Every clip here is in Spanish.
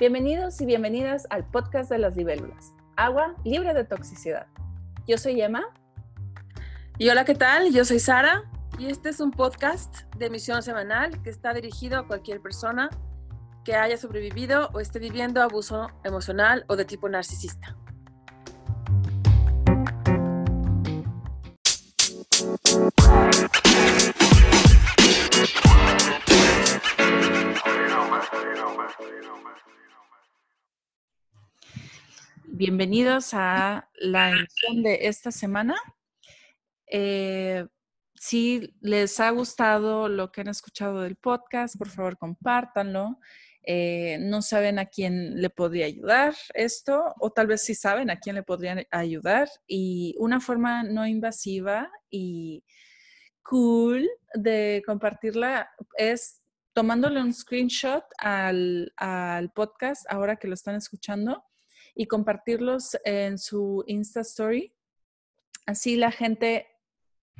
Bienvenidos y bienvenidas al podcast de las libélulas, agua libre de toxicidad. Yo soy Emma. Y hola, ¿qué tal? Yo soy Sara y este es un podcast de emisión semanal que está dirigido a cualquier persona que haya sobrevivido o esté viviendo abuso emocional o de tipo narcisista. Bienvenidos a la emisión de esta semana. Eh, si les ha gustado lo que han escuchado del podcast, por favor compártanlo. Eh, no saben a quién le podría ayudar esto, o tal vez sí saben a quién le podrían ayudar. Y una forma no invasiva y cool de compartirla es tomándole un screenshot al, al podcast ahora que lo están escuchando y compartirlos en su Insta Story. Así la gente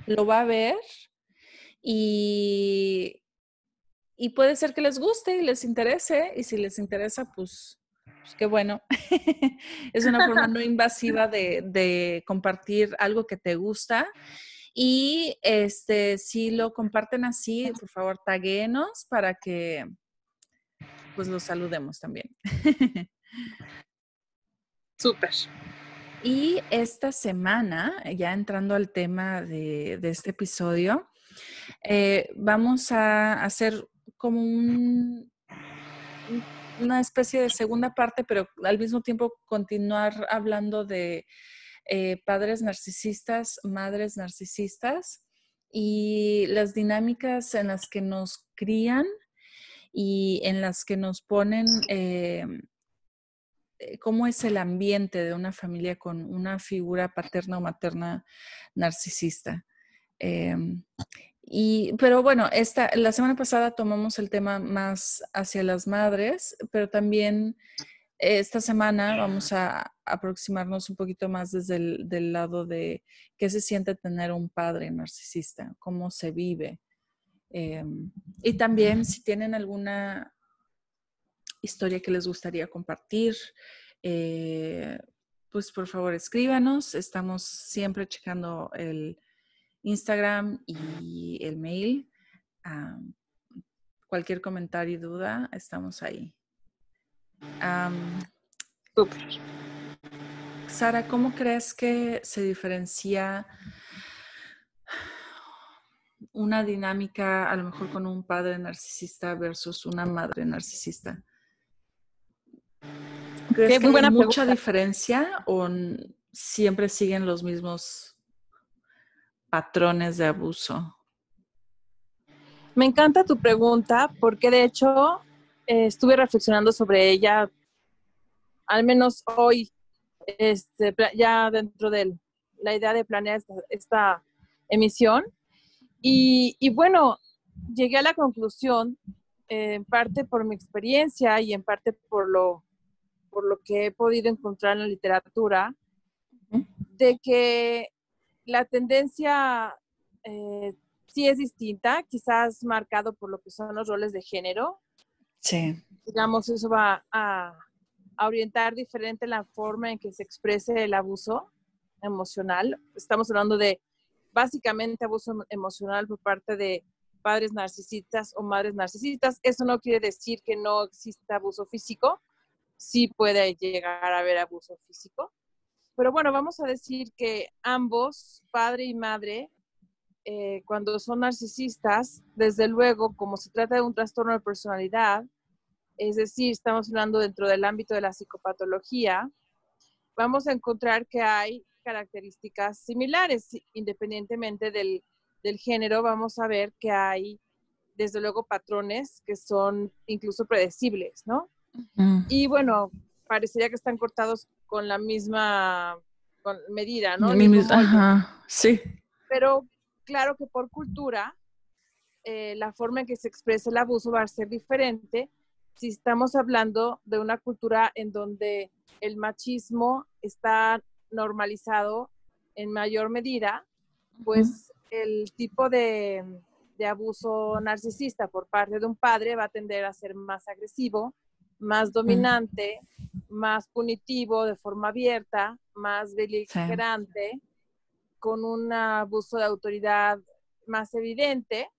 lo va a ver y, y puede ser que les guste y les interese. Y si les interesa, pues, pues qué bueno. es una forma no invasiva de, de, compartir algo que te gusta. Y este, si lo comparten así, por favor, taguenos para que pues los saludemos también. Súper. Y esta semana, ya entrando al tema de, de este episodio, eh, vamos a hacer como un, una especie de segunda parte, pero al mismo tiempo continuar hablando de eh, padres narcisistas, madres narcisistas y las dinámicas en las que nos crían y en las que nos ponen eh, eh, cómo es el ambiente de una familia con una figura paterna o materna narcisista. Em, y, pero bueno, esta, la semana pasada tomamos el tema más hacia las madres, pero también esta semana vamos a aproximarnos un poquito más desde el del lado de qué se siente tener un padre narcisista, cómo se vive. Em, y también si tienen alguna historia que les gustaría compartir, eh, pues por favor escríbanos. Estamos siempre checando el Instagram y el mail. cualquier comentario y duda, estamos ahí. Sara, ¿cómo crees que se diferencia una dinámica a lo mejor con un padre narcisista versus una madre narcisista? ¿Crees que hay mucha diferencia o siempre siguen los mismos patrones de abuso? Me encanta tu pregunta porque de hecho eh, estuve reflexionando sobre ella, al menos hoy, este, ya dentro de la idea de planear esta, emisión. Y, y, bueno, llegué a la conclusión, eh, en parte por mi experiencia y en parte por lo por lo que he podido encontrar en la literatura, de que la tendencia eh, sí es distinta, quizás marcado por lo que son los roles de género. Sí. Digamos, eso va a, a orientar diferente la forma en que se exprese el abuso emocional. Estamos hablando de básicamente abuso emocional por parte de padres narcisistas o madres narcisistas. Eso no quiere decir que no exista abuso físico, sí puede llegar a haber abuso físico. Pero bueno, vamos a decir que ambos, padre y madre, eh, cuando son narcisistas, desde luego, como se trata de un trastorno de personalidad, es decir, estamos hablando dentro del ámbito de la psicopatología, vamos a encontrar que hay características similares, independientemente del, del género, vamos a ver que hay, desde luego, patrones que son incluso predecibles, ¿no? Y bueno, parecería que están cortados con la misma medida, ¿no? Ajá, sí. Pero claro que por cultura, eh, la forma en que se expresa el abuso va a ser diferente si estamos hablando de una cultura en donde el machismo está normalizado en mayor medida, pues el tipo de, de, abuso narcisista por parte de un padre va a tender a ser más agresivo más dominante, más punitivo, de forma abierta, más beligerante, con un abuso de autoridad más evidente.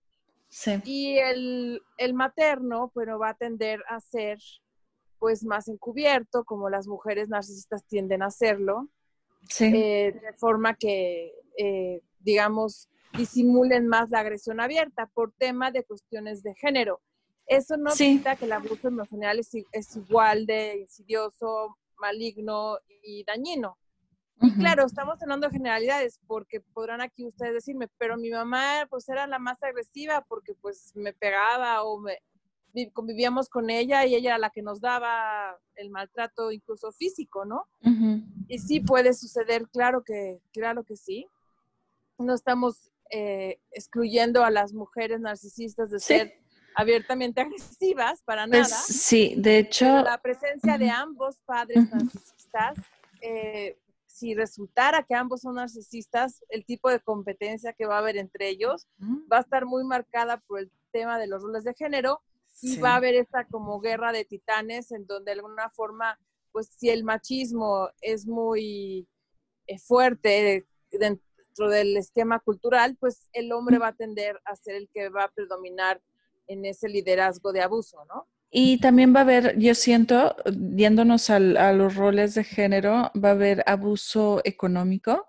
Y el, materno, bueno, va a tender a ser pues más encubierto, como las mujeres narcisistas tienden a hacerlo, eh, de forma que, eh, digamos, disimulen más la agresión abierta por tema de cuestiones de género. Eso no significa que el abuso emocional es, igual de insidioso, maligno y dañino. claro, estamos hablando de generalidades porque podrán aquí ustedes decirme, pero mi mamá pues era la más agresiva porque pues me pegaba o me, convivíamos con ella y ella era la que nos daba el maltrato incluso físico, ¿no? Y sí puede suceder, claro que, claro que sí. No estamos eh, excluyendo a las mujeres narcisistas de ser abiertamente agresivas, para pues, nada. Sí, de hecho. la presencia de ambos padres narcisistas, eh, si resultara que ambos son narcisistas, el tipo de competencia que va a haber entre ellos va a estar muy marcada por el tema de los roles de género y va a haber esta como guerra de titanes en donde de alguna forma, pues si el machismo es muy eh, fuerte dentro del esquema cultural, pues el hombre va a tender a ser el que va a predominar en ese liderazgo de abuso, ¿no? Y también va a haber, yo siento, viéndonos a los roles de género, va a haber abuso económico,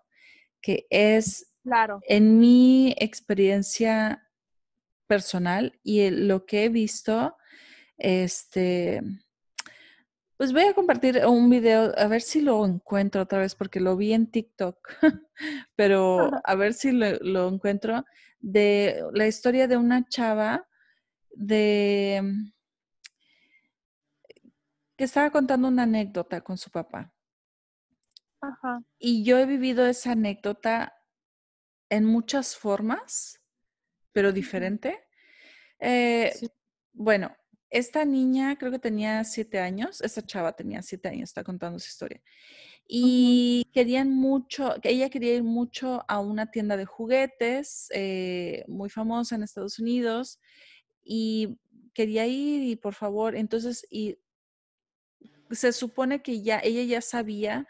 que es, claro. en mi experiencia personal y lo que he visto, este, pues voy a compartir un video, a ver si lo encuentro otra vez, porque lo vi en TikTok, pero a ver si lo encuentro, de la historia de una chava de que estaba contando una anécdota con su papá. Y yo he vivido esa anécdota en muchas formas, pero diferente. Eh, bueno, esta niña creo que tenía siete años, esta chava tenía siete años, está contando su historia. Y querían mucho, ella quería ir mucho a una tienda de juguetes eh, muy famosa en Estados Unidos y quería ir y por favor, entonces, y se supone que ya, ella ya sabía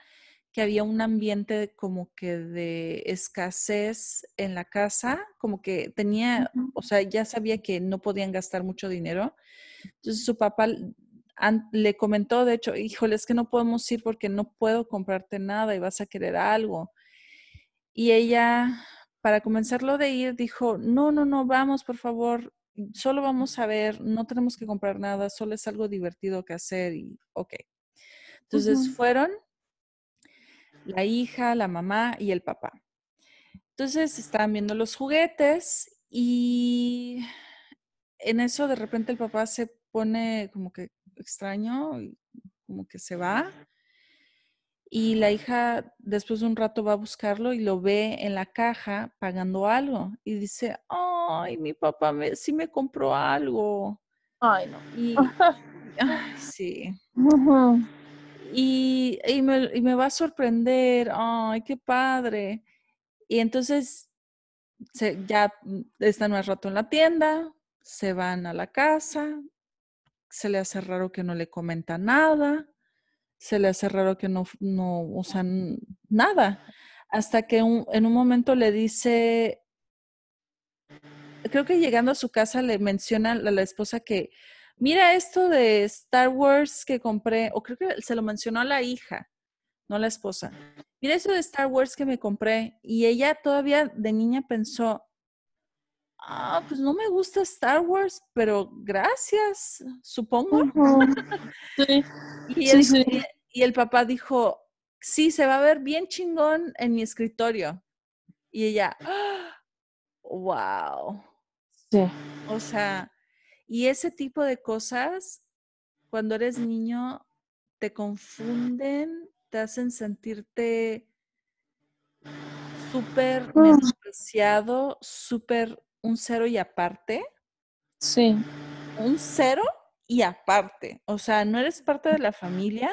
que había un ambiente como que de escasez en la casa, como que tenía, o sea, ya sabía que no podían gastar mucho dinero. Entonces su papá le comentó, de hecho, híjole, es que no podemos ir porque no puedo comprarte nada y vas a querer algo. Y ella, para comenzarlo de ir, dijo, no, no, no, vamos, por favor, solo vamos a ver, no tenemos que comprar nada, solo es algo divertido que hacer y ok. Entonces fueron la hija, la mamá y el papá. Entonces estaban viendo los juguetes y en eso de repente el papá se pone como que extraño, como que se va y la hija después de un rato va a buscarlo y lo ve en la caja pagando algo y dice, ay, mi papá me, sí me compró algo. Ay, no. Y, sí. y, y, me, y me va a sorprender, ay, qué padre. Y entonces se, ya están más rato en la tienda, se van a la casa, se le hace raro que no le comenta nada se le hace raro que no, no usan nada. Hasta que en un momento le dice, creo que llegando a su casa le menciona a la esposa que, mira esto de Star Wars que compré, o creo que se lo mencionó a la hija, no a la esposa. Mira esto de Star Wars que me compré. Y ella todavía de niña pensó, ah, pues no me gusta Star Wars, pero gracias, supongo. sí. y, el, papá dijo, sí, se va a ver bien chingón en mi escritorio. Y ella, wow. Sí. O sea, y ese tipo de cosas, cuando eres niño, te confunden, te hacen sentirte súper menospreciado, súper un cero y aparte. Sí. Un cero y aparte. O sea, no eres parte de la familia.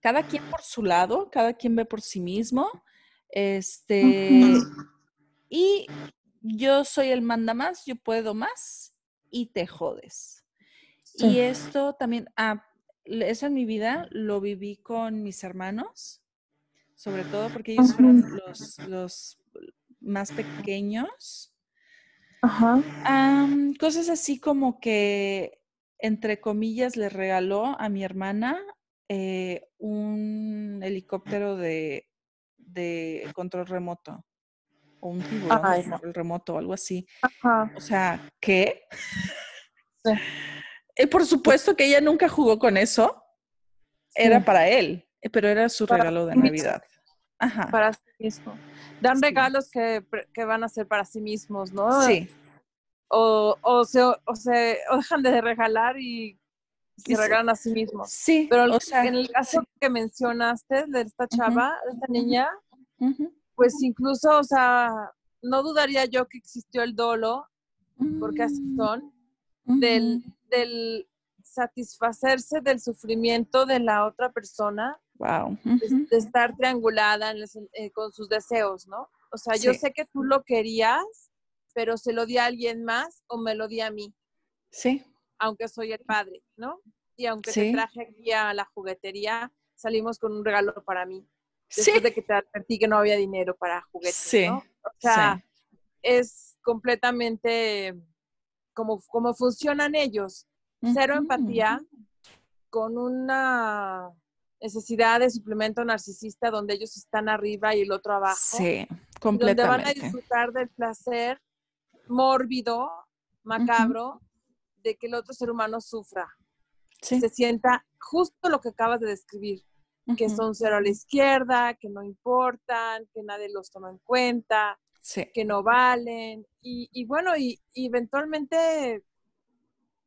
Cada quien por su lado, cada quien ve por sí mismo. Este. Y yo soy el manda más, yo puedo más y te jodes. Y esto también, ah, eso en mi vida lo viví con mis hermanos, sobre todo porque ellos fueron los, los más pequeños. Ajá. cosas así como que, entre comillas, le regaló a mi hermana eh, un helicóptero de, control remoto o un tiburón de control remoto o algo así. O sea, ¿qué? Sí. Y por supuesto que ella nunca jugó con eso. Era para él, pero era su regalo de Navidad. Ajá. Para sí mismo. Dan regalos que, van a ser para sí mismos, ¿no? Sí. O, o, se, o, se, dejan de regalar y se regalan a sí mismos. Sí. Pero en el caso que mencionaste de esta chava, de esta niña, pues incluso, o sea, no dudaría yo que existió el dolo, porque así mm. son, del, del satisfacerse del sufrimiento de la otra persona, wow. de, estar triangulada eh, con sus deseos, ¿no? O sea, yo sé que tú lo querías, pero se lo di a alguien más o me lo di a mí. Sí. Aunque soy el padre, ¿no? Y aunque te traje aquí a la juguetería, salimos con un regalo para mí. Después de que te advertí que no había dinero para juguetes, sí. ¿no? O sea, es completamente como, como funcionan ellos. Cero empatía con una necesidad de suplemento narcisista donde ellos están arriba y el otro abajo. Sí, completamente. Donde van a disfrutar del placer mórbido, macabro, de que el otro ser humano sufra. Se sienta justo lo que acabas de describir, que son cero a la izquierda, que no importan, que nadie los toma en cuenta, que no valen. Y, bueno, y, eventualmente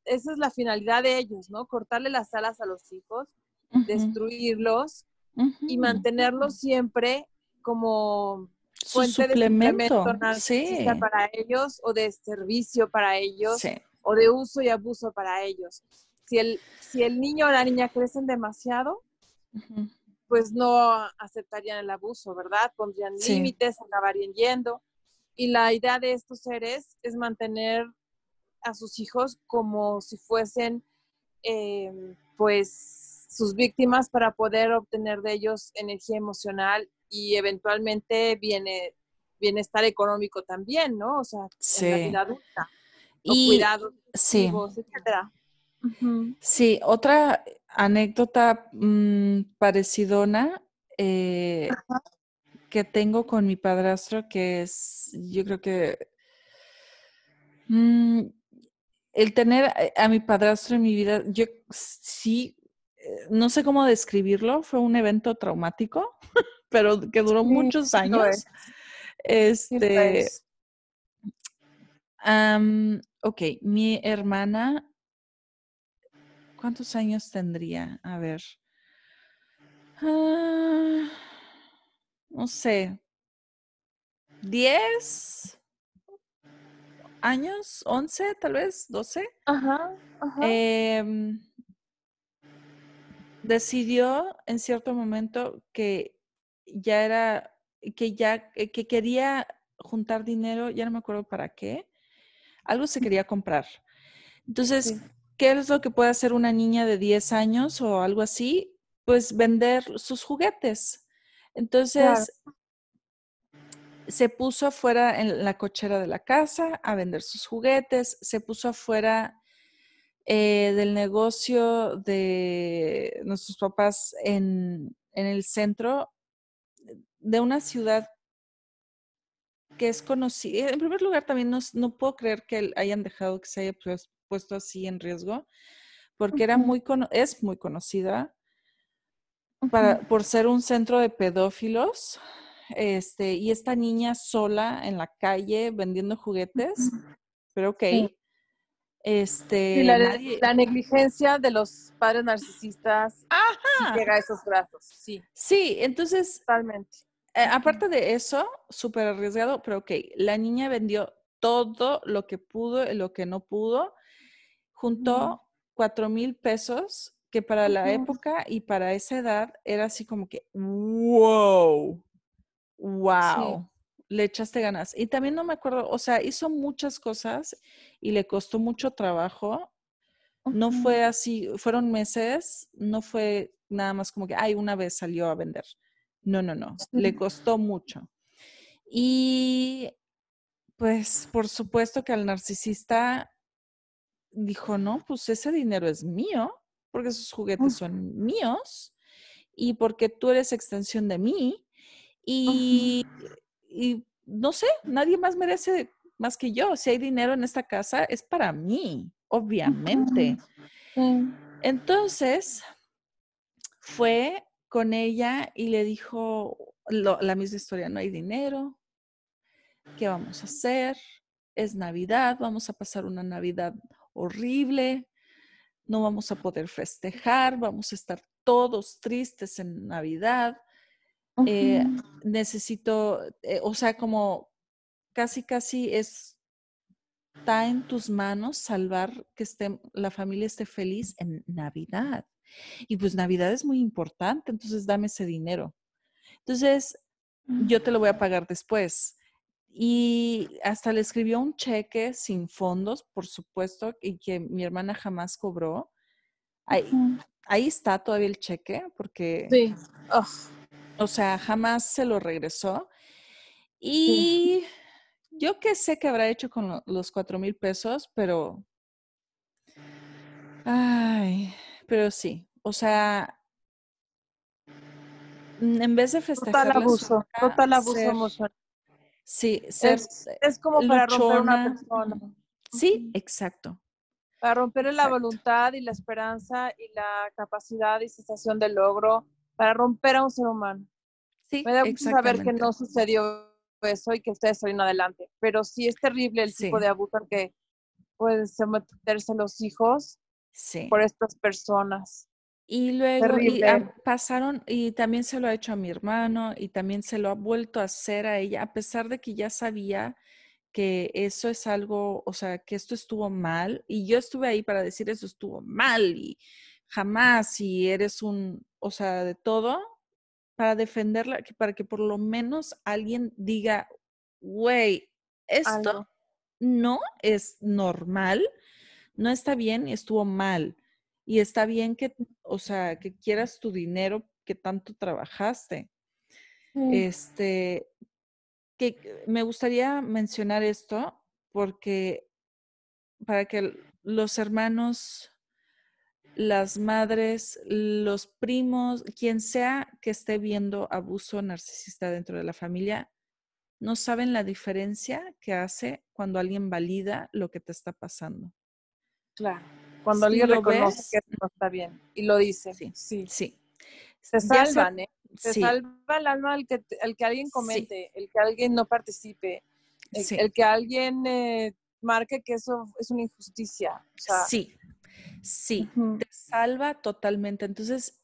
esa es la finalidad de ellos, ¿no? Cortarle las alas a los hijos, destruirlos y mantenerlos siempre como fuente de suplemento para ellos o de servicio para ellos o de uso y abuso para ellos. Si el, si el niño o la niña crecen demasiado, pues no aceptarían el abuso, ¿verdad? Pondrían límites, acabarían yendo. Y la idea de estos seres es mantener a sus hijos como si fuesen, em, pues, sus víctimas para poder obtener de ellos energía emocional y eventualmente viene bienestar económico también, ¿no? O sea, en la vida adulta. Y, cuidados, sí. etcétera. Sí, otra anécdota mmm, parecidona eh, que tengo con mi padrastro, que es, yo creo que mm, el tener a, mi padrastro en mi vida, yo sí, no sé cómo describirlo, fue un evento traumático, pero que duró muchos años. Este, ok, mi hermana ¿Cuántos años tendría? A ver. Ah, no sé. ¿10 años? ¿11 tal vez? ¿12? Ajá. Em, decidió en cierto momento que ya era, que ya, eh, que quería juntar dinero, ya no me acuerdo para qué, algo se quería comprar. Entonces, ¿qué es lo que puede hacer una niña de 10 años o algo así? Pues vender sus juguetes. Entonces, se puso afuera en la cochera de la casa a vender sus juguetes, se puso afuera eh, del negocio de nuestros papás en, el centro de una ciudad que es conocida. En primer lugar, también no, no puedo creer que hayan dejado que se haya pues, puesto así en riesgo, porque era muy es muy conocida para, por ser un centro de pedófilos. Este, y esta niña sola en la calle vendiendo juguetes, pero ok. Este, la, negligencia de los padres narcisistas llega a esos brazos, sí. Sí, entonces. Totalmente. Eh, aparte de eso, súper arriesgado, pero ok, la niña vendió todo lo que pudo y lo que no pudo juntó cuatro mil pesos, que para la época y para esa edad era así como que, wow, wow, le echaste ganas. Y también no me acuerdo, o sea, hizo muchas cosas y le costó mucho trabajo No fue así, fueron meses, no fue nada más como que, ay, una vez salió a vender. No, no, no, le costó mucho. Y pues por supuesto que al narcisista dijo, no, pues ese dinero es mío, porque esos juguetes son míos y porque tú eres extensión de mí y, y no sé, nadie más merece más que yo. Si hay dinero en esta casa, es para mí, obviamente. Entonces, fue con ella y le dijo la misma historia, no hay dinero, ¿qué vamos a hacer? Es Navidad, vamos a pasar una Navidad horrible, no vamos a poder festejar, vamos a estar todos tristes en Navidad. Eh, necesito, eh, o sea, como casi, casi es, está en tus manos salvar que esté, la familia esté feliz en Navidad. Y pues Navidad es muy importante, entonces dame ese dinero. Entonces, yo te lo voy a pagar después. Y hasta le escribió un cheque sin fondos, por supuesto, y que mi hermana jamás cobró. Ahí, ahí está todavía el cheque, porque... Sí. O sea, jamás se lo regresó. Y yo qué sé que habrá hecho con los cuatro mil pesos, pero... Ay, pero sí. O sea, en vez de festejar... Total abuso, total abuso emocional. Sí, ser es, como para romper una persona. Sí, exacto. Para romper la voluntad y la esperanza y la capacidad y sensación de logro, para romper a un ser humano. Sí, Me da gusto saber que no sucedió eso y que ustedes salieron adelante, pero sí es terrible el tipo de abuso al que pueden someterse los hijos por estas personas. Y luego pasaron, y también se lo ha hecho a mi hermano, y también se lo ha vuelto a hacer a ella, a pesar de que ya sabía que eso es algo, o sea, que esto estuvo mal, y yo estuve ahí para decir eso estuvo mal, y jamás, y eres un, o sea, de todo, para defenderla, para que por lo menos alguien diga, güey, esto no es normal, no está bien y estuvo mal. Y está bien que, o sea, que quieras tu dinero que tanto trabajaste. Este, que me gustaría mencionar esto porque para que los hermanos, las madres, los primos, quien sea que esté viendo abuso narcisista dentro de la familia, no saben la diferencia que hace cuando alguien valida lo que te está pasando. Claro. Cuando alguien reconoce que no está bien y lo dice. Sí, sí. sí. Se salvan, ¿eh? Se salva el alma al que, que alguien comente, el que alguien no participe, el, que alguien eh, marque que eso es una injusticia. sí, sí, te salva totalmente. Entonces,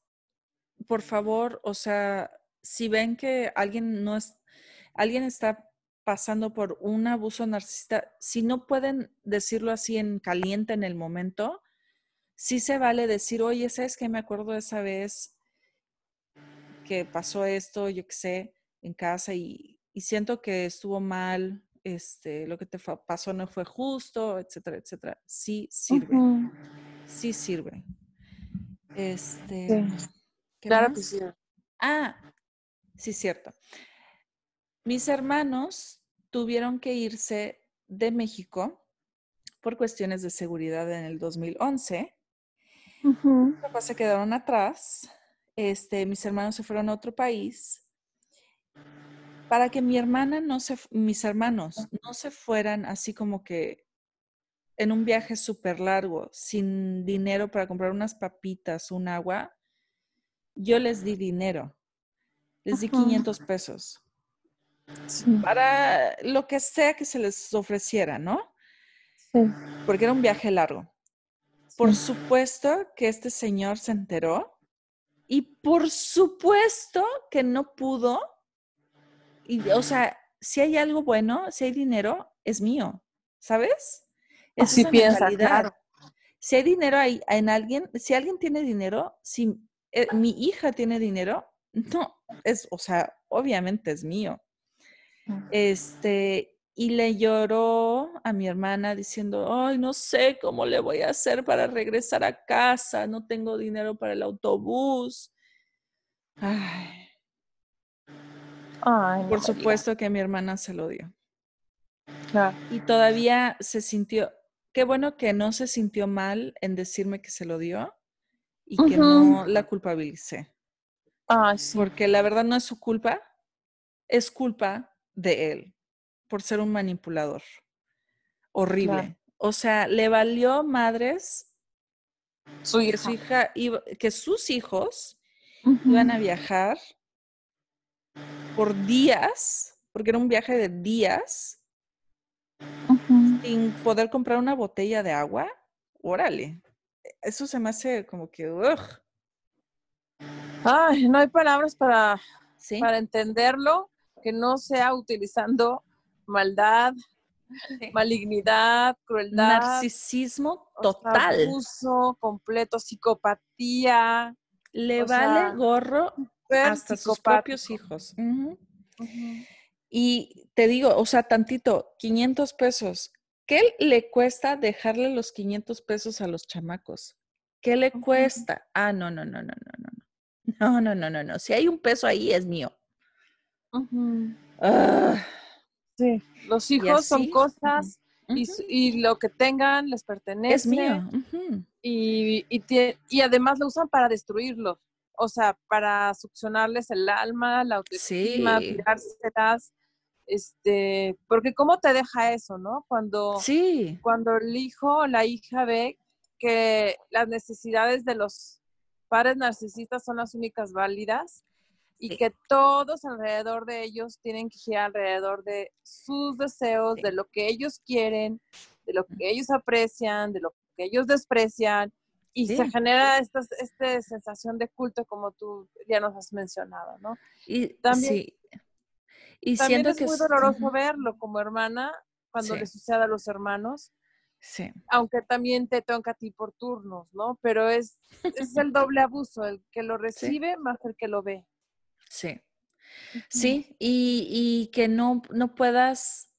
por favor, o sea, si ven que alguien no es, alguien está pasando por un abuso narcisista, si no pueden decirlo así en caliente en el momento, sí se vale decir, oye, ¿sabes qué? Me acuerdo de esa vez que pasó esto, yo qué sé, en casa y, siento que estuvo mal, este, lo que te pasó no fue justo, etcétera, etcétera. Sí sirve. Sí sirve. Este. Claro que sí. Ah, sí, cierto. Mis hermanos tuvieron que irse de México por cuestiones de seguridad en el 2011 mis papás se quedaron atrás, este, mis hermanos se fueron a otro país para que mi hermana no se, mis hermanos no se fueran así como que en un viaje súper largo, sin dinero para comprar unas papitas, un agua, yo les di dinero. Les di 500 pesos. Para lo que sea que se les ofreciera, ¿no? Sí. Porque era un viaje largo. Por supuesto que este señor se enteró y por supuesto que no pudo. Y, o sea, si hay algo bueno, si hay dinero, es mío, ¿sabes? Así piensa, claro. Si hay dinero hay, en alguien, si alguien tiene dinero, si eh, mi hija tiene dinero, no, es, o sea, obviamente es mío. Este, y le lloró a mi hermana diciendo, ay, no sé cómo le voy a hacer para regresar a casa, no tengo dinero para el autobús. Ay. Por supuesto que mi hermana se lo dio. Y todavía se sintió, qué bueno que no se sintió mal en decirme que se lo dio y que no la culpabilicé. Porque la verdad no es su culpa, es culpa de él por ser un manipulador. Horrible. O sea, le valió madres su que, su hija que sus hijos iban a viajar por días, porque era un viaje de días, sin poder comprar una botella de agua. Órale. Eso se me hace como que... Ay, no hay palabras para, para entenderlo que no sea utilizando maldad, malignidad, crueldad, narcisismo total, abuso completo, psicopatía. Le vale gorro hasta sus propios hijos. Y te digo, o sea, tantito, 500 pesos. ¿Qué le cuesta dejarle los 500 pesos a los chamacos? ¿Qué le cuesta? Ah, no, no, no, no, no, no. No, no, no, no, no. Si hay un peso ahí, es mío. Sí, los hijos son cosas y, lo que tengan les pertenece. Es mío. y, y, además lo usan para destruirlos. O sea, para succionarles el alma, la autoestima, sí. tirárselas. Este, porque cómo te deja eso, ¿no? Cuando, sí. cuando el hijo o la hija ve que las necesidades de los padres narcisistas son las únicas válidas y que todos alrededor de ellos tienen que girar alrededor de sus deseos, de lo que ellos quieren, de lo que ellos aprecian, de lo que ellos desprecian, y se genera esta, esta, sensación de culto como tú ya nos has mencionado, ¿no? Y también, y también es muy doloroso verlo como hermana cuando le sucede a los hermanos. Sí. Aunque también te toca a ti por turnos, ¿no? Pero es, es el doble abuso, el que lo recibe más el que lo ve. Sí. Sí, y, que no, no puedas.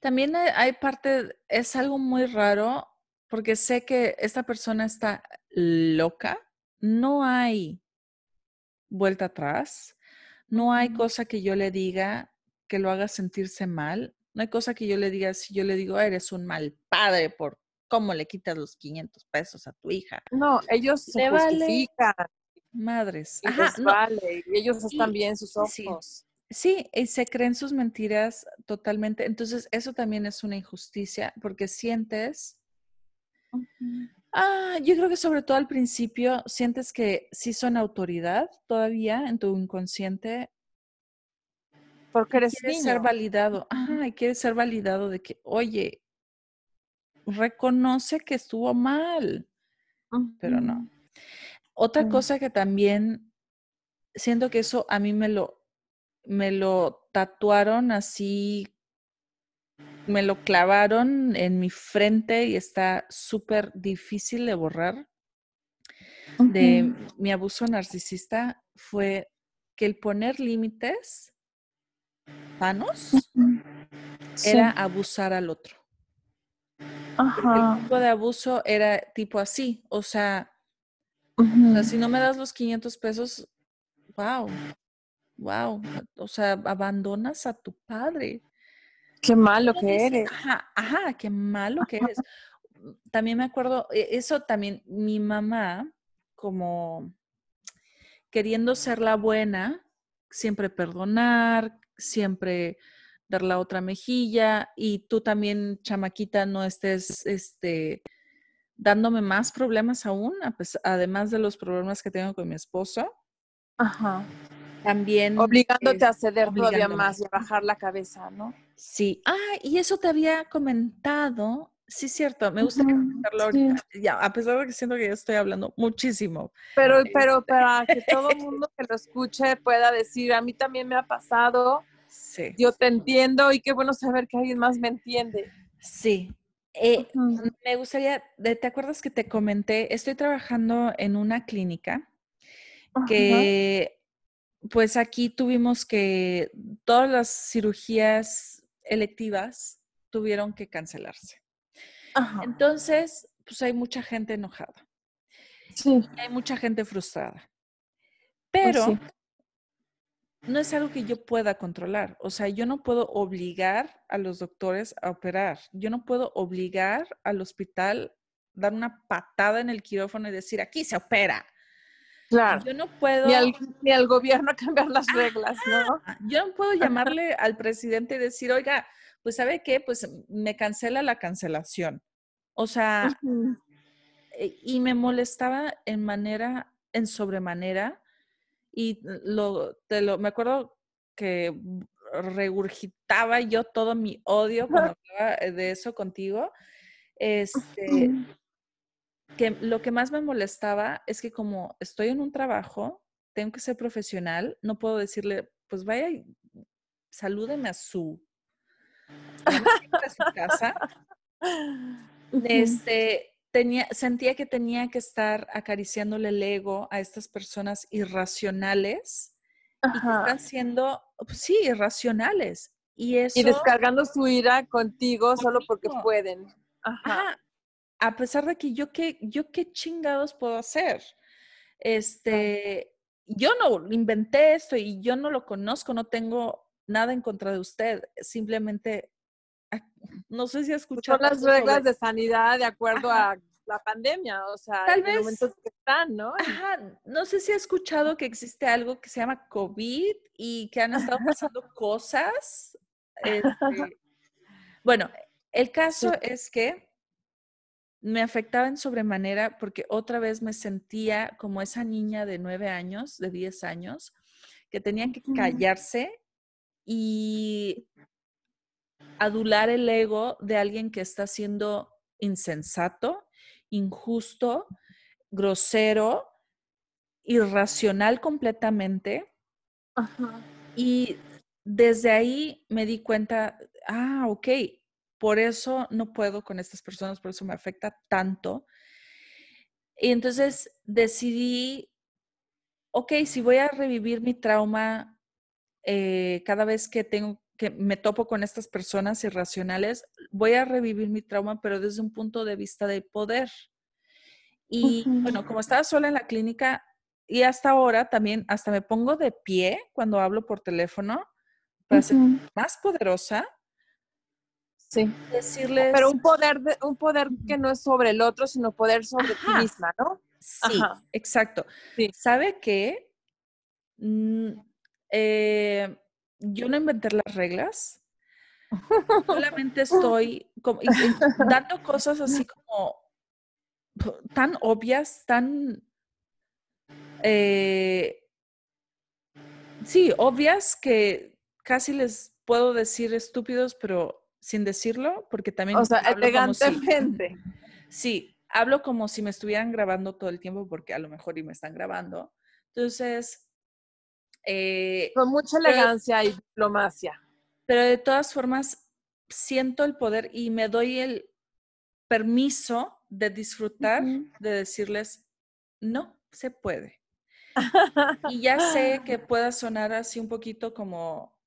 También hay, parte, es algo muy raro, porque sé que esta persona está loca, no hay vuelta atrás, no hay cosa que yo le diga que lo haga sentirse mal, no hay cosa que yo le diga si yo le digo, eres un mal padre por cómo le quitas los 500 pesos a tu hija. No, ellos se justifican. Madres. Y Ajá, vale, y ellos están bien sus ojos. Sí. y se creen sus mentiras totalmente. Entonces, eso también es una injusticia porque sientes. Ah, yo creo que sobre todo al principio sientes que sí son autoridad todavía en tu inconsciente. Porque eres quieres ser validado. Ajá, y quieres ser validado de que, oye, reconoce que estuvo mal. Pero no. Otra cosa que también siento que eso a mí me lo, me lo tatuaron así, me lo clavaron en mi frente y está súper difícil de borrar. De mi abuso narcisista fue que el poner límites sanos era abusar al otro. El tipo de abuso era tipo así, o sea, o sea, si no me das los 500 pesos, wow, wow, o sea, abandonas a tu padre. Qué malo que eres. Ajá, ajá, qué malo que eres. También me acuerdo, e, eso también, mi mamá, como queriendo ser la buena, siempre perdonar, siempre dar la otra mejilla y tú también, chamaquita, no estés, este, dándome más problemas aún, además de los problemas que tengo con mi esposo. Ajá. También. Obligándote a ceder todavía más y a bajar la cabeza, ¿no? Sí. Ah, y eso te había comentado. Sí, cierto. Me gustaría comentarlo ahorita. Ya, a pesar de que siento que ya estoy hablando muchísimo. Pero, pero este para que todo el mundo que lo escuche pueda decir, a mí también me ha pasado. Sí. Yo te entiendo y qué bueno saber que alguien más me entiende. Sí, eh, me gustaría, ¿te acuerdas que te comenté? Estoy trabajando en una clínica que, pues aquí tuvimos que todas las cirugías electivas tuvieron que cancelarse. Entonces, pues hay mucha gente enojada. Sí. hay mucha gente frustrada. Pues Pero no es algo que yo pueda controlar. O sea, yo no puedo obligar a los doctores a operar. Yo no puedo obligar al hospital dar una patada en el quirófano y decir, aquí se opera. Claro. Yo no puedo. Ni al, ni al gobierno cambiar las reglas, ¿no? Yo no puedo llamarle al presidente y decir, oiga, pues ¿sabe qué? Pues me cancela la cancelación. O sea, eh, y me molestaba en manera, en sobremanera, y lo, te lo, me acuerdo que regurgitaba yo todo mi odio cuando hablaba de eso contigo. Este, que lo que más me molestaba es que como estoy en un trabajo, tengo que ser profesional, no puedo decirle, pues vaya y salúdeme a su, a su casa. Este, tenía, sentía que tenía que estar acariciándole el ego a estas personas irracionales y que están siendo, pues sí, irracionales. Y, eso, y descargando su ira contigo solo porque pueden. Ajá a pesar de que yo qué, yo qué chingados puedo hacer. Este, yo no inventé esto y yo no lo conozco, no tengo nada en contra de usted, simplemente ah, no sé si ha escuchado. Son las reglas de sanidad de acuerdo a la pandemia, o sea, Tal vez, momentos que están, ¿no? Ajá, no sé si ha escuchado que existe algo que se llama COVID y que han estado pasando cosas. Este, bueno, el caso es que me afectaba en sobremanera porque otra vez me sentía como esa niña de nueve años, de diez años, que tenía que callarse y adular el ego de alguien que está siendo insensato, injusto, grosero, irracional completamente. Y desde ahí me di cuenta, ah, ok, por eso no puedo con estas personas, por eso me afecta tanto. Y entonces decidí, ok, si voy a revivir mi trauma eh, cada vez que tengo que me topo con estas personas irracionales, voy a revivir mi trauma, pero desde un punto de vista de poder. Y bueno, como estaba sola en la clínica y hasta ahora también, hasta me pongo de pie cuando hablo por teléfono para ser más poderosa Sí. Decirles. Pero un poder, de, un poder que no es sobre el otro, sino poder sobre ti misma, ¿no? Sí, exacto. ¿Sabe qué? Mm, eh, yo no inventé las reglas. Solamente estoy dando cosas así como tan obvias, tan eh, sí, obvias que casi les puedo decir estúpidos, pero sin decirlo, porque también... O sea, elegantemente. sí, hablo como si me estuvieran grabando todo el tiempo, porque a lo mejor y me están grabando. Entonces... Eh, Con mucha elegancia y diplomacia. Pero de todas formas, siento el poder y me doy el permiso de disfrutar, de decirles, no se puede. y ya sé que pueda sonar así un poquito como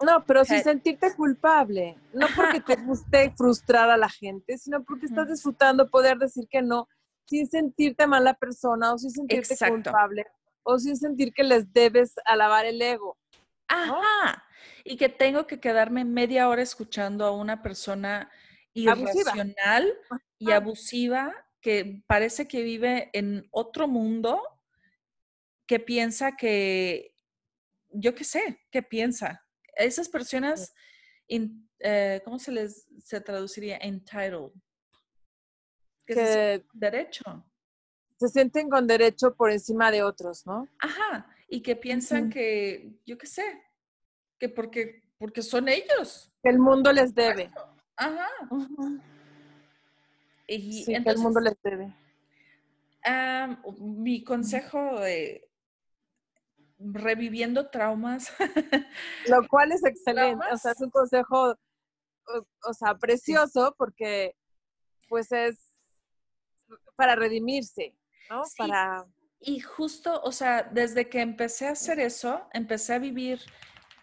no, pero sin sentirte culpable. No porque te guste frustrar a la gente, sino porque estás disfrutando poder decir que no sin sentirte mala persona o sin sentirte culpable o sin sentir que les debes alabar el ego. Ajá. Y que tengo que quedarme media hora escuchando a una persona irracional y abusiva que parece que vive en otro mundo, que piensa que, yo qué sé, ¿qué piensa? Esas personas, eh, ¿cómo se les se traduciría? Entitled. Que, derecho. Se sienten con derecho por encima de otros, ¿no? Ajá, y que piensan que, yo qué sé, que porque, porque son ellos. Que el mundo les debe. Ajá. Y sí, que el mundo les debe. mi consejo de, reviviendo traumas. Lo cual es excelente, o sea, es un consejo, o, sea, precioso porque pues es para redimirse, ¿no? Para... Y justo, o sea, desde que empecé a hacer eso, empecé a vivir,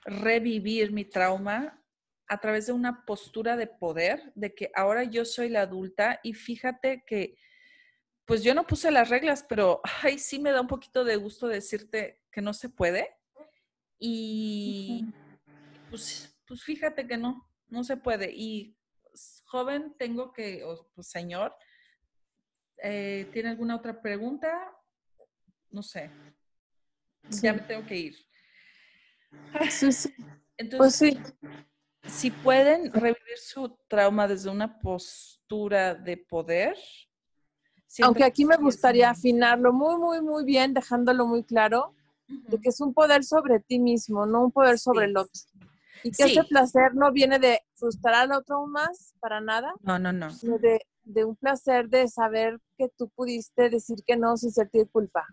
revivir mi trauma, a través de una postura de poder, de que ahora yo soy la adulta y fíjate que, pues yo no puse las reglas, pero ay, sí me da un poquito de gusto decirte que no se puede. Y pues, pues fíjate que no, no se puede. Y joven, tengo que, o pues, señor, eh, ¿tiene alguna otra pregunta? No sé. Ya me tengo que ir. Sí, sí. Entonces, pues sí si pueden revivir su trauma desde una postura de poder. Aunque aquí me gustaría afinarlo muy, muy, muy bien, dejándolo muy claro, de que es un poder sobre ti mismo, no un poder sobre el otro. Y que ese placer no viene de frustrar al otro más, para nada. No, no, no. Sino de, de un placer de saber que tú pudiste decir que no sin sentir culpa.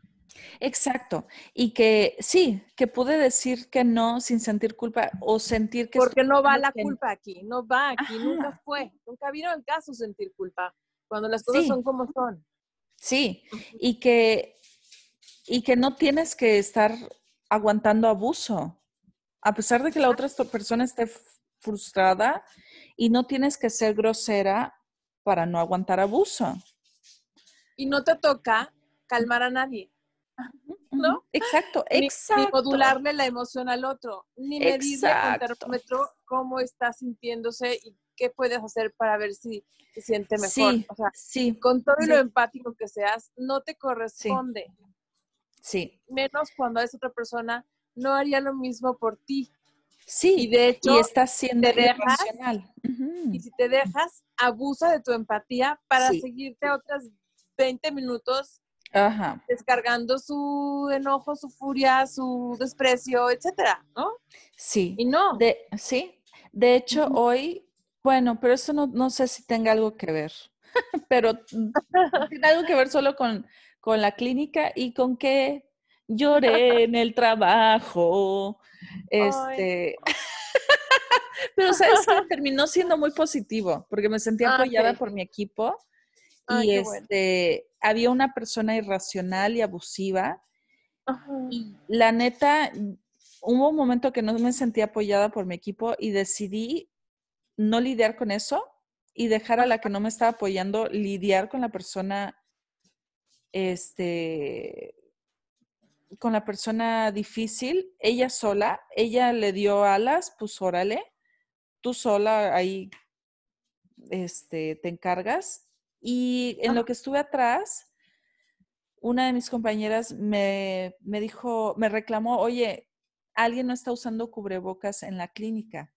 Exacto. Y que sí, que pude decir que no sin sentir culpa o sentir que... Porque no va la culpa aquí, no va aquí, nunca fue, nunca vino el caso sentir culpa, cuando las cosas son como son. Sí, y que, y que no tienes que estar aguantando abuso, a pesar de que la otra persona esté frustrada y no tienes que ser grosera para no aguantar abuso. Y no te toca calmar a nadie. ¿no? Exacto, exacto. Ni, modularle la emoción al otro, ni medirle con termómetro cómo está sintiéndose y qué puedes hacer para ver si se siente mejor. Sí, o sea, sí, con todo lo empático que seas, no te corresponde. Sí. Menos cuando es otra persona, no haría lo mismo por ti. Sí, y de hecho, y estás siendo Y si te dejas, abusa de tu empatía para seguirte otras 20 minutos descargando su enojo, su furia, su desprecio, etcétera, ¿no? Sí. Y no. De, sí. De hecho, hoy, bueno, pero eso no, no, sé si tenga algo que ver, pero tiene algo que ver solo con, con la clínica y con que lloré en el trabajo. Este. pero sabes que terminó siendo muy positivo porque me sentí ah, apoyada por mi equipo y este, había una persona irracional y abusiva. Y la neta, hubo un momento que no me sentía apoyada por mi equipo y decidí no lidiar con eso y dejar a la que no me estaba apoyando lidiar con la persona, este, con la persona difícil, ella sola, ella le dio alas, pues órale, tú sola ahí, este, te encargas y en lo que estuve atrás, una de mis compañeras me, dijo, me reclamó, oye, alguien no está usando cubrebocas en la clínica.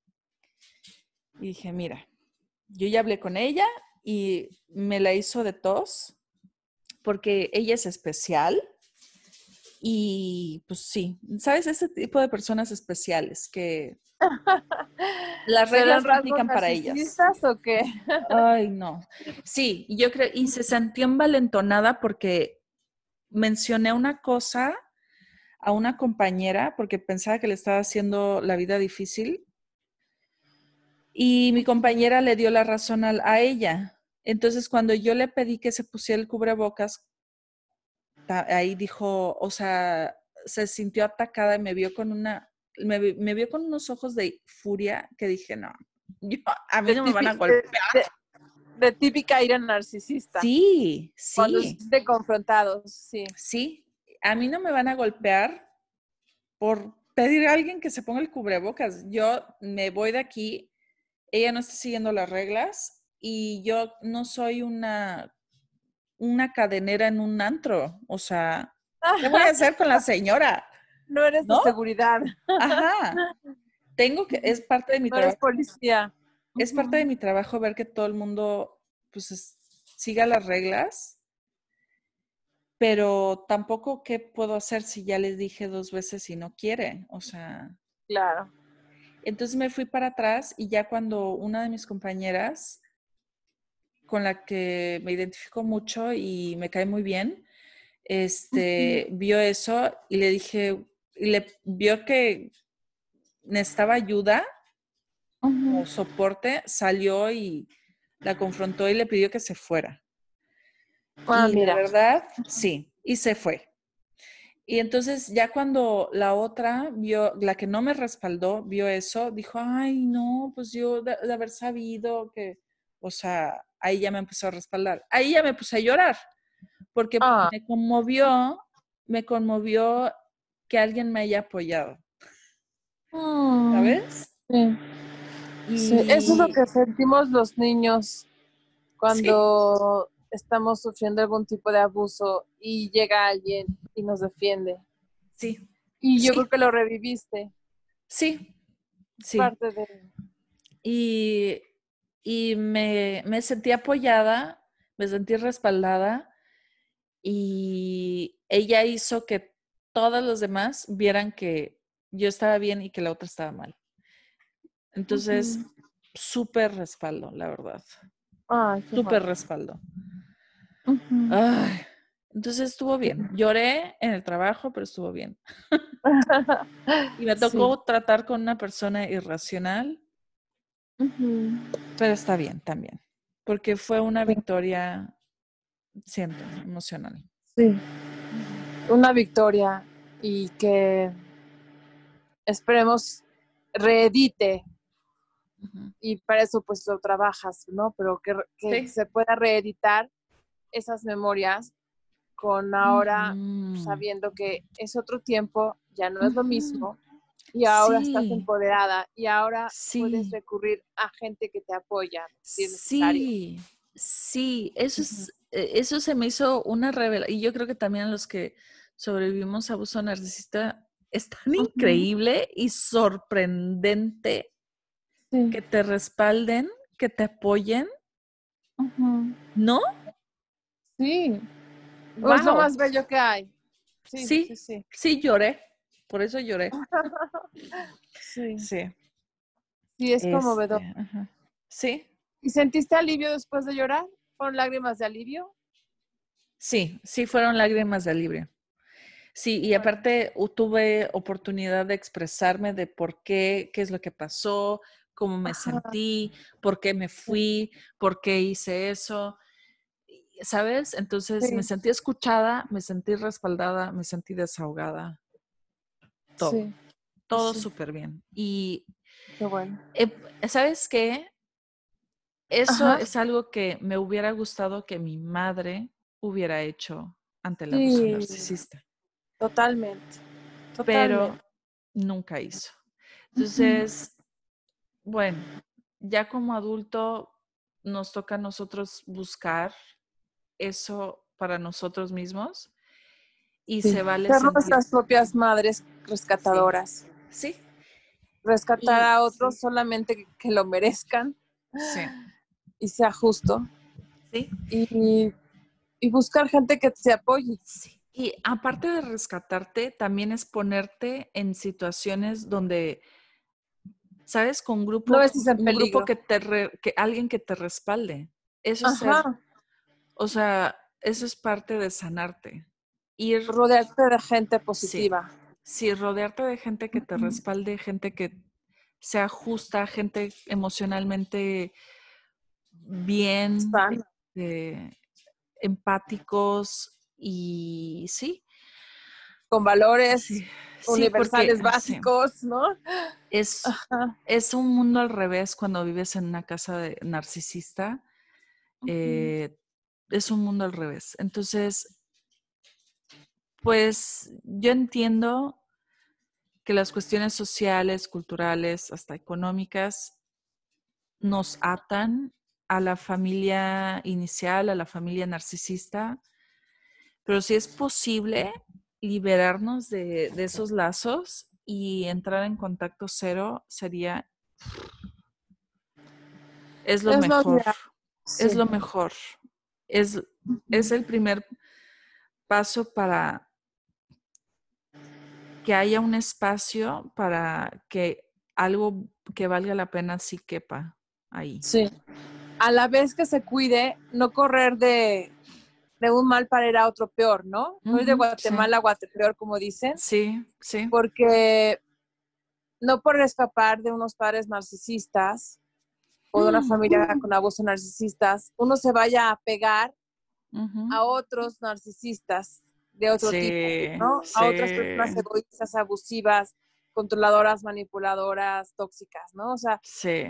Y dije, mira, yo ya hablé con ella y me la hizo de tos porque ella es especial. Y pues sí, ¿sabes? Ese tipo de personas especiales que Las reglas no aplican para ellas. o qué? Ay, no. Sí, yo creo, y se sintió envalentonada porque mencioné una cosa a una compañera porque pensaba que le estaba haciendo la vida difícil. Y mi compañera le dio la razón a, a ella. Entonces, cuando yo le pedí que se pusiera el cubrebocas, ahí dijo, o sea, se sintió atacada y me vio con una me, vio con unos ojos de furia que dije, no, a mí no me van a golpear. De, típica ira narcisista. Sí, sí. Cuando de confrontados, sí. Sí, a mí no me van a golpear por pedir a alguien que se ponga el cubrebocas. Yo me voy de aquí, ella no está siguiendo las reglas y yo no soy una, una cadenera en un antro. O sea, ¿qué voy a hacer con la señora? No eres de seguridad. Ajá. Tengo que, es parte de mi no Eres policía. Es parte de mi trabajo ver que todo el mundo, pues, siga las reglas. Pero tampoco, ¿qué puedo hacer si ya les dije dos veces y no quiere? O sea. Claro. Entonces me fui para atrás y ya cuando una de mis compañeras, con la que me identifico mucho y me cae muy bien, este, vio eso y le dije, y le vio que necesitaba ayuda o soporte, salió y la confrontó y le pidió que se fuera. Ah, y la verdad, sí, y se fue. Y entonces ya cuando la otra vio, la que no me respaldó, vio eso, dijo, ay, no, pues yo de, haber sabido que, o sea, ahí ya me empezó a respaldar. Ahí ya me puse a llorar, porque Ah. me conmovió, me conmovió que alguien me haya apoyado, ¿sabes? Sí. Sí, Eso es lo que sentimos los niños cuando estamos sufriendo algún tipo de abuso y llega alguien y nos defiende. Sí, Y yo Sí. creo que lo reviviste, sí, sí. parte de... Y, y me, me sentí apoyada, me sentí respaldada y ella hizo que todos los demás vieran que yo estaba bien y que la otra estaba mal. Entonces, Ujú. súper respaldo, la verdad. Súper respaldo. Ay, entonces estuvo bien. Lloré en el trabajo, pero estuvo bien. Y me Sí. tocó tratar con una persona irracional, Pero está bien también, porque fue una victoria, siento, emocional. Sí. Una victoria y que esperemos reedite y para eso pues lo trabajas, ¿no? Pero que, re- que Sí. se pueda reeditar esas memorias con ahora Ujú. sabiendo que es otro tiempo, ya no es lo mismo y ahora estás Sí. empoderada y ahora puedes Sí. recurrir a gente que te apoya si es necesario. Sí, sí, eso es, eh, eso se me hizo una revelación. Y yo creo que también a los que sobrevivimos a abuso narcisista es tan increíble y sorprendente Sí. que te respalden, que te apoyen. ¿no? Sí. Es lo más bello que hay. Sí, Sí. sí, sí. Sí, lloré, por eso lloré. Sí, Sí. sí es conmovedor. este, ajá. Sí, ¿Y sentiste alivio después de llorar? ¿Fueron lágrimas de alivio? sí, sí fueron lágrimas de alivio. Sí, y aparte tuve oportunidad de expresarme de por qué, qué es lo que pasó, cómo me Ajá. sentí, por qué me fui, por qué hice eso, ¿sabes? Entonces me sentí escuchada, me sentí respaldada, me sentí desahogada, todo, Sí, todo sí. súper bien. Y, qué bueno. eh, ¿sabes qué? Eso Ajá. es algo que me hubiera gustado que mi madre hubiera hecho ante el abuso Sí. narcisista. Totalmente. pero nunca hizo. Entonces, bueno, ya como adulto nos toca a nosotros buscar eso para nosotros mismos y Sí. se vale Ser nuestras propias madres rescatadoras. sí, Rescatar Y- a otros solamente que- lo merezcan sí, y sea justo. sí, Y, y buscar gente que te apoye. sí. Y aparte de rescatarte, también es ponerte en situaciones donde, ¿sabes? Con grupo, No en un grupo que te, re- que alguien que te respalde. Eso es ser, o sea, eso es parte de sanarte. Ir Rodearte de gente positiva. Sí, rodearte de gente que te respalde, gente que sea justa, gente emocionalmente bien, eh, empáticos y sí, Con valores sí, sí, universales sí, básicos, ¿no? es, Ajá. es un mundo al revés cuando vives en una casa de narcisista. Eh, es un mundo al revés. Entonces, pues yo entiendo que las cuestiones sociales, culturales, hasta económicas, nos atan a la familia inicial, a la familia narcisista, pero si es posible liberarnos de, de esos lazos y entrar en contacto cero, sería... Es lo Es lo mejor, es lo mejor. Es, es el primer paso para que haya un espacio para que algo que valga la pena sí quepa ahí. Sí. A la vez que se cuide, no correr de, de un mal para ir a otro peor, ¿no? No ir de Ujú, sí. Guatemala a Guatepeor, como dicen, Sí, sí. porque no por escapar de unos padres narcisistas o de una Mm. familia con abuso narcisistas, uno se vaya a pegar a otros narcisistas de otro tipo, ¿no? A otras personas egoístas, abusivas, controladoras, manipuladoras, tóxicas, ¿no? O sea, sí.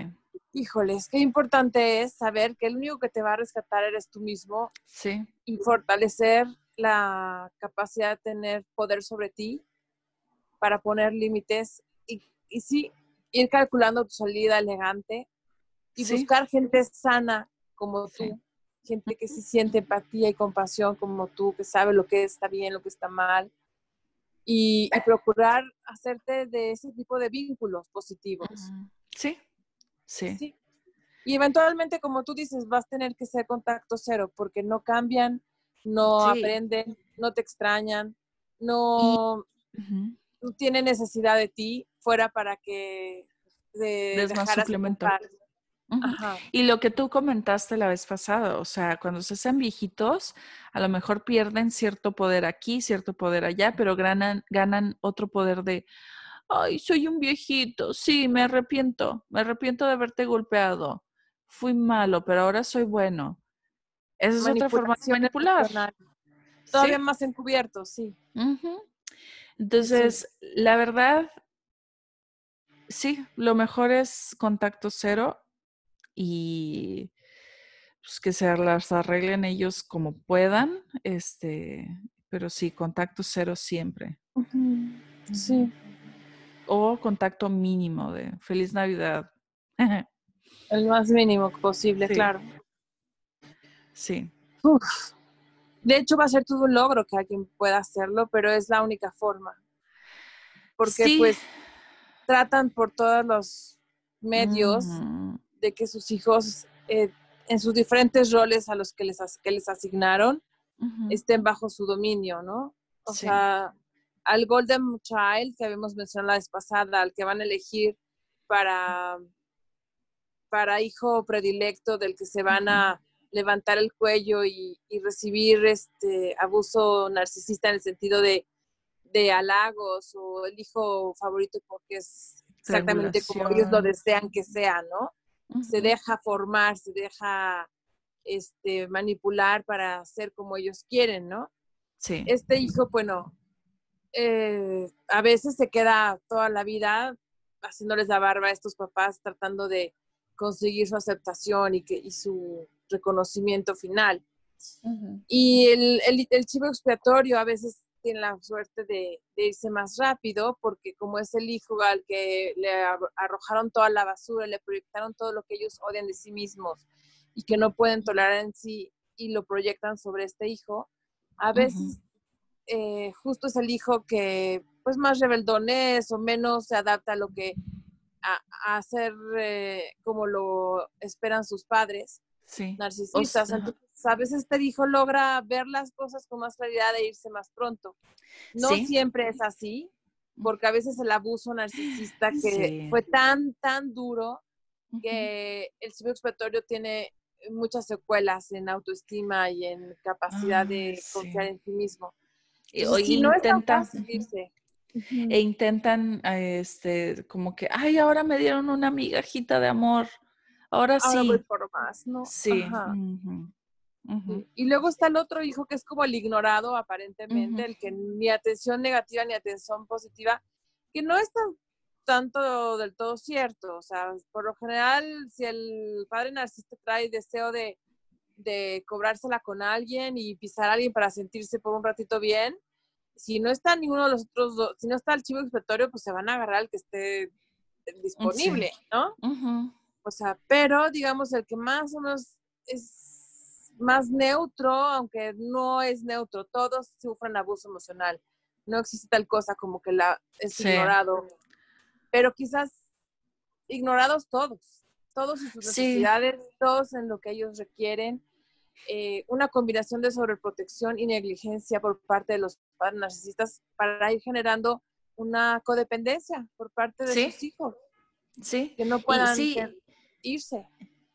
híjoles, qué importante es saber que el único que te va a rescatar eres tú mismo. Sí. Y fortalecer la capacidad de tener poder sobre ti para poner límites y, y sí, ir calculando tu salida elegante y buscar gente sana como tú, gente que sí siente empatía y compasión como tú, que sabe lo que está bien, lo que está mal, y, procurar hacerte de ese tipo de vínculos positivos. Sí, sí. Y eventualmente, como tú dices, vas a tener que ser contacto cero, porque no cambian, no aprenden, no te extrañan, no, no tienen necesidad de ti fuera para que de, más Y lo que tú comentaste la vez pasada, o sea, cuando se hacen viejitos, a lo mejor pierden cierto poder aquí, cierto poder allá, pero ganan, ganan otro poder de, ay, soy un viejito, sí, me arrepiento, me arrepiento de haberte golpeado, fui malo, pero ahora soy bueno. Esa es otra forma de manipular. Todavía más encubierto, sí. Entonces, la verdad, sí, lo mejor es contacto cero y pues, que se las arreglen ellos como puedan, este, pero sí, contacto cero siempre. Sí. O contacto mínimo de feliz Navidad. El más mínimo posible, claro. Sí. De hecho, va a ser todo un logro que alguien pueda hacerlo, pero es la única forma. Porque pues tratan por todos los medios de que sus hijos eh, en sus diferentes roles a los que les, que les asignaron estén bajo su dominio, ¿no? O sea, al Golden Child que habíamos mencionado la vez pasada, al que van a elegir para, para hijo predilecto del que se van a levantar el cuello y, recibir este abuso narcisista en el sentido de, de halagos o el hijo favorito porque es exactamente como ellos lo desean que sea, ¿no? Se deja formar, se deja este, manipular para ser como ellos quieren, ¿no? Sí. Este hijo, bueno, eh, a veces se queda toda la vida haciéndoles la barba a estos papás, tratando de conseguir su aceptación y, que, y su reconocimiento final. Y el, el, el, chivo expiatorio a veces tiene la suerte de, irse más rápido, porque como es el hijo al que le arrojaron toda la basura, le proyectaron todo lo que ellos odian de sí mismos y que no pueden tolerar en sí y lo proyectan sobre este hijo, a veces eh, justo es el hijo que pues más rebeldón es o menos se adapta a lo que a, hacer eh, como lo esperan sus padres sí. narcisistas. Entonces, a veces este hijo logra ver las cosas con más claridad e irse más pronto. No siempre es así, porque a veces el abuso narcisista que fue tan, tan duro que el expiatorio tiene muchas secuelas en autoestima y en capacidad de confiar en sí mismo. y si no intentan, E intentan, este, como que, ay, ahora me dieron una migajita de amor. Ahora, sí. voy por más, ¿no? Sí. Y luego está el otro hijo que es como el ignorado aparentemente, el que ni atención negativa ni atención positiva, que no es tan, tanto del todo cierto. O sea, por lo general, si el padre narcisista trae deseo de, de cobrársela con alguien y pisar a alguien para sentirse por un ratito bien, si no está ninguno de los otros dos, si no está el chivo expiatorio, pues se van a agarrar al que esté disponible, ¿no? O sea, pero digamos el que más o menos es más neutro, aunque no es neutro, todos sufren abuso emocional. No existe tal cosa como que la es ignorado, pero quizás ignorados todos, todos sus necesidades, todos en lo que ellos requieren. Eh, una combinación de sobreprotección y negligencia por parte de los padres narcisistas para ir generando una codependencia por parte de sus hijos. Sí. Que no puedan irse.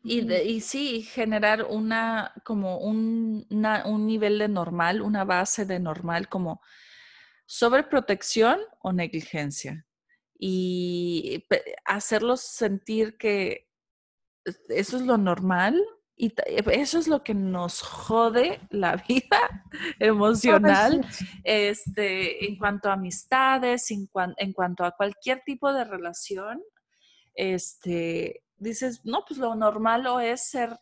Y, sí, generar una, como un, un nivel de normal, una base de normal, como sobreprotección o negligencia. Y hacerlos sentir que eso es lo normal Y eso es lo que nos jode la vida emocional este, en cuanto a amistades, en, en, cuanto a cualquier tipo de relación. Este, dices, no, pues lo normal o es ser,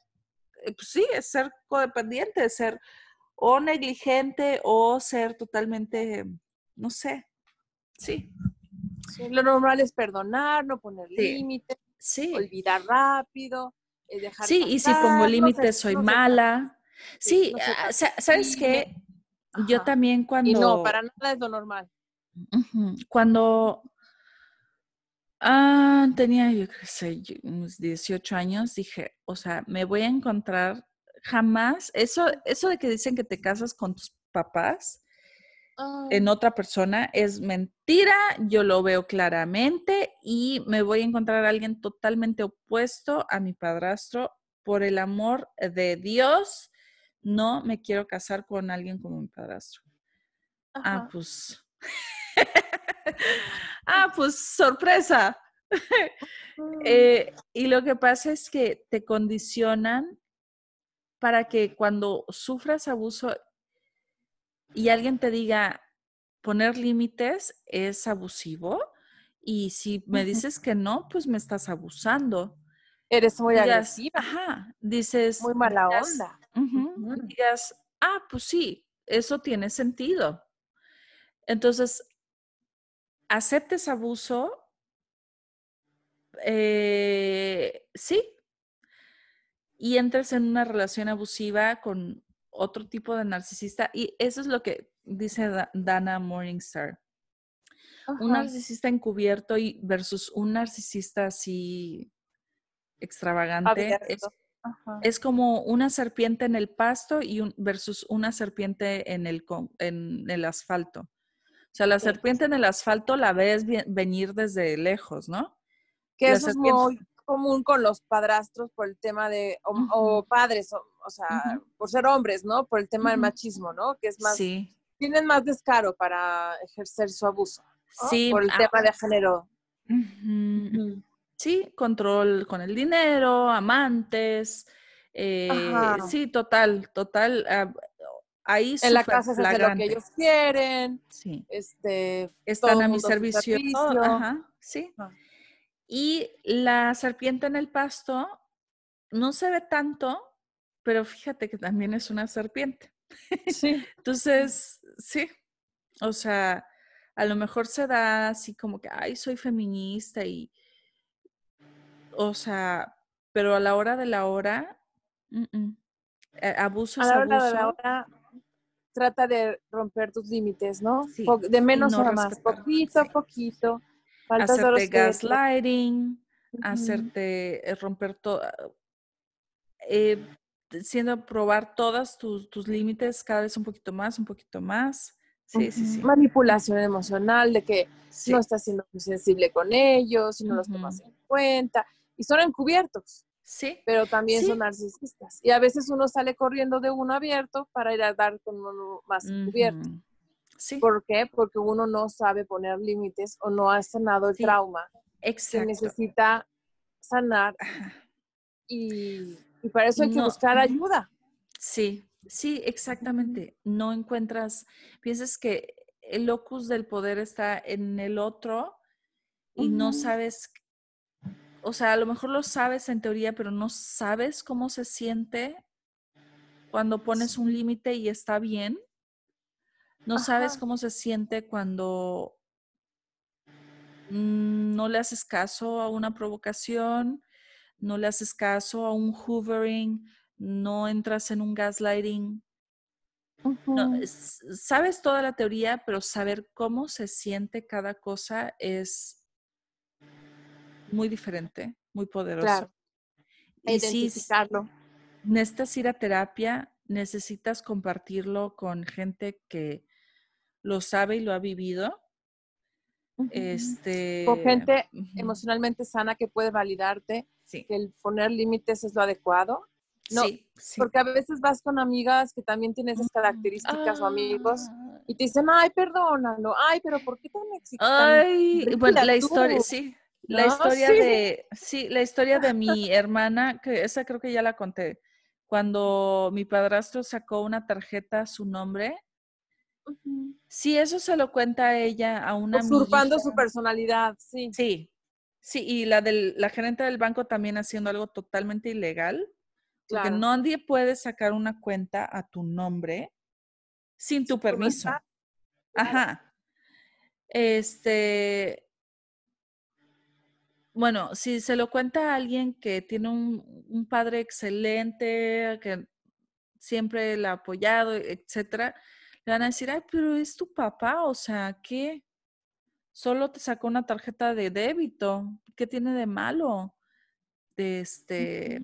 eh, pues sí, es ser codependiente, ser o negligente o ser totalmente, no sé, sí. lo normal es perdonar, no poner límites, olvidar rápido, eh, dejar Sí, y si pongo límites soy mala. Sí, ah, ¿sabes qué? Yo también cuando... Y no, para nada es lo normal. Cuando ah, tenía, yo qué sé, unos 18 años, dije, o sea, me voy a encontrar jamás, eso, eso de que dicen que te casas con tus papás en otra persona es mentira, yo lo veo claramente y me voy a encontrar a alguien totalmente opuesto a mi padrastro. Por el amor de Dios, no me quiero casar con alguien como mi padrastro. Ah, pues. ah, pues sorpresa. Eh, y lo que pasa es que te condicionan para que cuando sufras abuso y alguien te diga poner límites es abusivo y si me dices que no, pues me estás abusando. Eres muy agresiva. Ajá, dices. Muy mala onda. Digas, ah, pues sí, eso tiene sentido. Entonces, aceptes abuso, eh, sí, y entres en una relación abusiva con otro tipo de narcisista. Y eso es lo que dice Dana Morningstar. Un narcisista encubierto y versus un narcisista así extravagante es, como una serpiente en el pasto y un, versus una serpiente en el, en el asfalto. O sea, la serpiente en el asfalto la ves venir desde lejos, ¿no? Que eso es muy común con los padrastros por el tema de, o, padres, o, sea, por ser hombres, ¿no? Por el tema del machismo, ¿no? Que es más, tienen más descaro para ejercer su abuso. Sí. Por el tema de género. Sí, control con el dinero, amantes. Eh, sí, total, total. Ah, ahí en la casa se hace lo que ellos quieren. Sí. Este, Están a mi servicio. Ajá, sí. Y la serpiente en el pasto no se ve tanto, pero fíjate que también es una serpiente. Sí. Entonces, sí, o sea, a lo mejor se da así como que, ay, soy feminista y, o sea, pero a la hora de la hora, eh, abuso es a la hora De la hora, trata de romper tus límites, ¿no? de menos a más, poquito a poquito hacerte gaslighting, hacerte eh, romper todo, eh, siendo probar todos tus, tus límites cada vez un poquito más, un poquito más. Sí, sí, sí. Manipulación emocional de que no estás siendo muy sensible con ellos, y no los tomas en cuenta. Y son encubiertos. Sí. Pero también son narcisistas. Y a veces uno sale corriendo de uno abierto para ir a dar con uno más encubierto. ¿Por qué? Porque uno no sabe poner límites o no ha sanado el trauma. Exacto. Se necesita sanar y, para eso hay que buscar ayuda. Sí, sí, exactamente. No encuentras, piensas que el locus del poder está en el otro y no sabes, o sea, a lo mejor lo sabes en teoría, pero no sabes cómo se siente cuando pones un límite y está bien. No sabes cómo se siente cuando no le haces caso a una provocación, no le haces caso a un hoovering, no entras en un gaslighting. sabes toda la teoría, pero saber cómo se siente cada cosa es muy diferente, muy poderoso. Claro. Y Identificarlo. necesitas ir a terapia, necesitas compartirlo con gente que lo sabe y lo ha vivido. Este, Con gente emocionalmente sana que puede validarte, que el poner límites es lo adecuado. No, porque a veces vas con amigas que también tienen esas características o amigos ah. y te dicen, ay, perdónalo, ay, pero ¿por qué tan excitante? Ay, bueno, la historia, sí. La historia de, sí, la historia de mi hermana, que esa creo que ya la conté, cuando mi padrastro sacó una tarjeta a su nombre, si eso se lo cuenta a ella, a una Usurpando su personalidad, sí. Sí, sí, y la del la gerente del banco también haciendo algo totalmente ilegal, porque nadie puede sacar una cuenta a tu nombre sin tu permiso. Ajá. Este, bueno, si se lo cuenta a alguien que tiene un, padre excelente, que siempre la ha apoyado, etcétera, le van a decir, ay, pero es tu papá, o sea, ¿qué? Solo te sacó una tarjeta de débito, ¿qué tiene de malo? De este.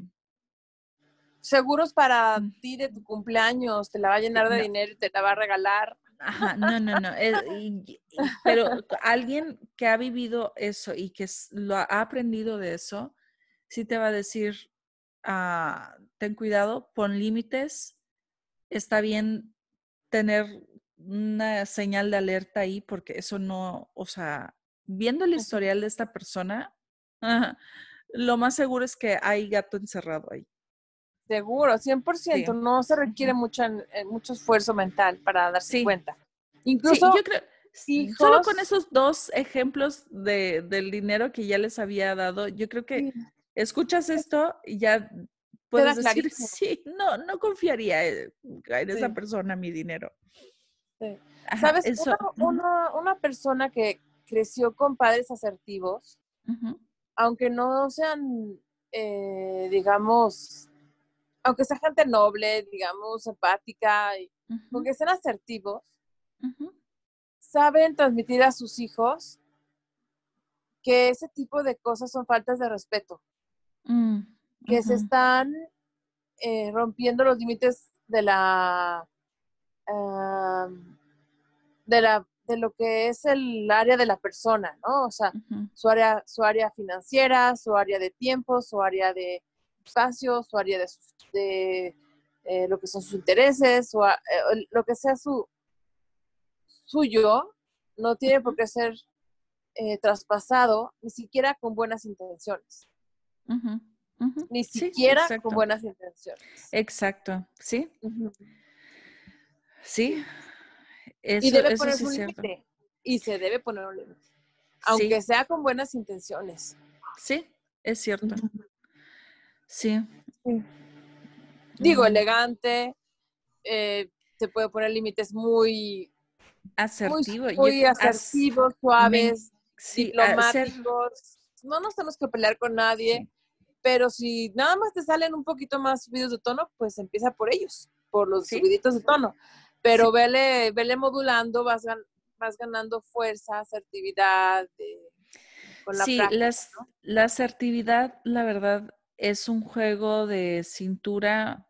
Seguros para mm. ti de tu cumpleaños, te la va a llenar de dinero y te la va a regalar. Ajá, no, no, no. pero alguien que ha vivido eso y que lo ha aprendido de eso, sí te va a decir, ah, ten cuidado, pon límites, está bien tener una señal de alerta ahí porque eso no, o sea, viendo el historial de esta persona, lo más seguro es que hay gato encerrado ahí. Seguro, 100%. No se requiere mucho, eh, mucho esfuerzo mental para darse cuenta. Incluso, yo creo, solo con esos dos ejemplos de, del dinero que ya les había dado, yo creo que escuchas esto y ya puedes decir, sí, no, no confiaría en esa persona mi dinero. ¿Sabes? una, persona que creció con padres asertivos, aunque no sean, eh, digamos, aunque sea gente noble, digamos, empática, aunque sean asertivos, saben transmitir a sus hijos que ese tipo de cosas son faltas de respeto, mm, que se están eh, rompiendo los límites de la, de la de lo que es el área de la persona, ¿no? O sea, su área, su área financiera, su área de tiempo, su área de espacio, su área de, de eh, lo que son sus intereses, o eh, lo que sea su suyo, no tiene por qué ser eh, traspasado, ni siquiera con buenas intenciones. Ni siquiera con buenas intenciones. Exacto, sí. Sí. y debe poner un límite. Y se debe poner un límite. Aunque sea con buenas intenciones. Sí, es cierto. Sí. Digo, elegante, eh, se puede poner límites muy asertivos, muy, asertivos, suaves, diplomáticos. No nos tenemos que pelear con nadie, pero si nada más te salen un poquito más subidos de tono, pues empieza por ellos, por los subiditos de tono. Pero vele, vele modulando, vas, vas ganando fuerza, asertividad. con la sí, la asertividad, la verdad, es un juego de cintura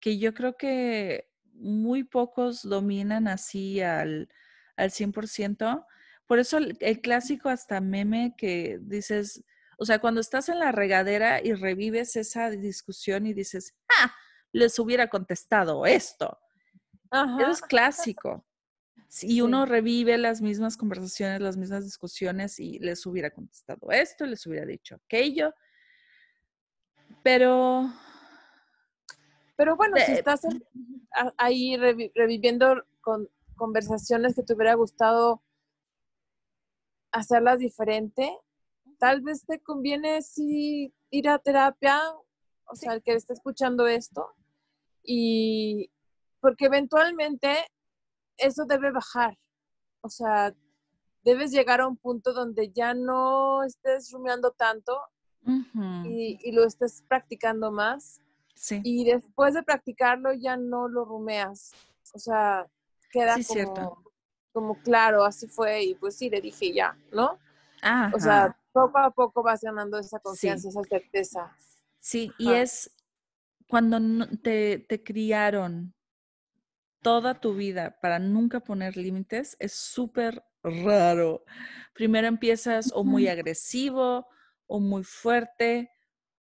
que yo creo que muy pocos dominan así al, al 100%. Por eso el, clásico hasta meme que dices, o sea, cuando estás en la regadera y revives esa discusión y dices, ¡ah! Les hubiera contestado esto. es clásico. Y uno revive las mismas conversaciones, las mismas discusiones y les hubiera contestado esto, les hubiera dicho aquello. Pero... Pero bueno, si estás ahí reviviendo con conversaciones que te hubiera gustado hacerlas diferente, tal vez te conviene sí ir a terapia, o sea, el que esté escuchando esto, y porque eventualmente eso debe bajar, o sea, debes llegar a un punto donde ya no estés rumiando tanto y, lo estés practicando más. Sí. Y después de practicarlo ya no lo rumeas. O sea, queda como, como claro, así fue y pues sí, le dije ya, ¿no? O sea, poco a poco vas ganando esa confianza, esa certeza. Sí, y es cuando te, te criaron toda tu vida para nunca poner límites, es súper raro. Primero empiezas o muy agresivo o muy fuerte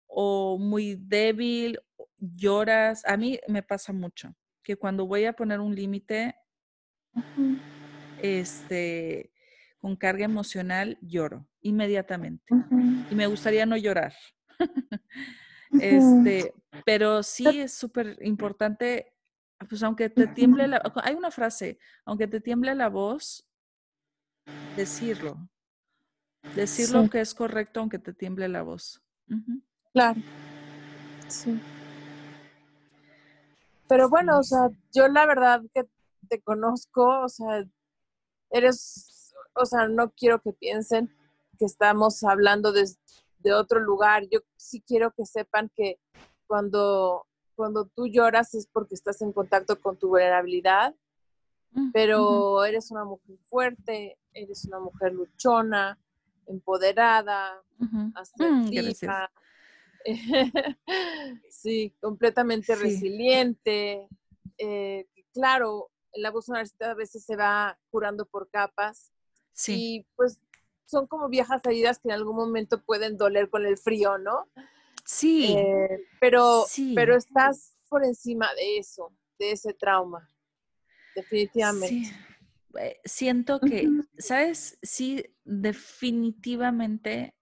o muy débil, lloras. A mí me pasa mucho que cuando voy a poner un límite, este, con carga emocional, lloro inmediatamente. Y me gustaría no llorar. Este, pero sí es súper importante, pues aunque te tiemble la, hay una frase, aunque te tiemble la voz, decirlo. Decir lo que es correcto aunque te tiemble la voz. Claro. Sí. Pero bueno, o sea, yo la verdad que te conozco, o sea, eres, o sea, no quiero que piensen que estamos hablando de, otro lugar. Yo sí quiero que sepan que cuando, cuando tú lloras es porque estás en contacto con tu vulnerabilidad, mm, pero eres una mujer fuerte, eres una mujer luchona, empoderada, asertiva. sí, completamente resiliente. Eh, claro, el abuso narcisista a veces se va curando por capas. Sí. Y pues son como viejas heridas que en algún momento pueden doler con el frío, ¿no? Sí. Eh, pero, pero estás por encima de eso, de ese trauma. Definitivamente. Sí. Eh, siento que, ¿sabes? Sí, definitivamente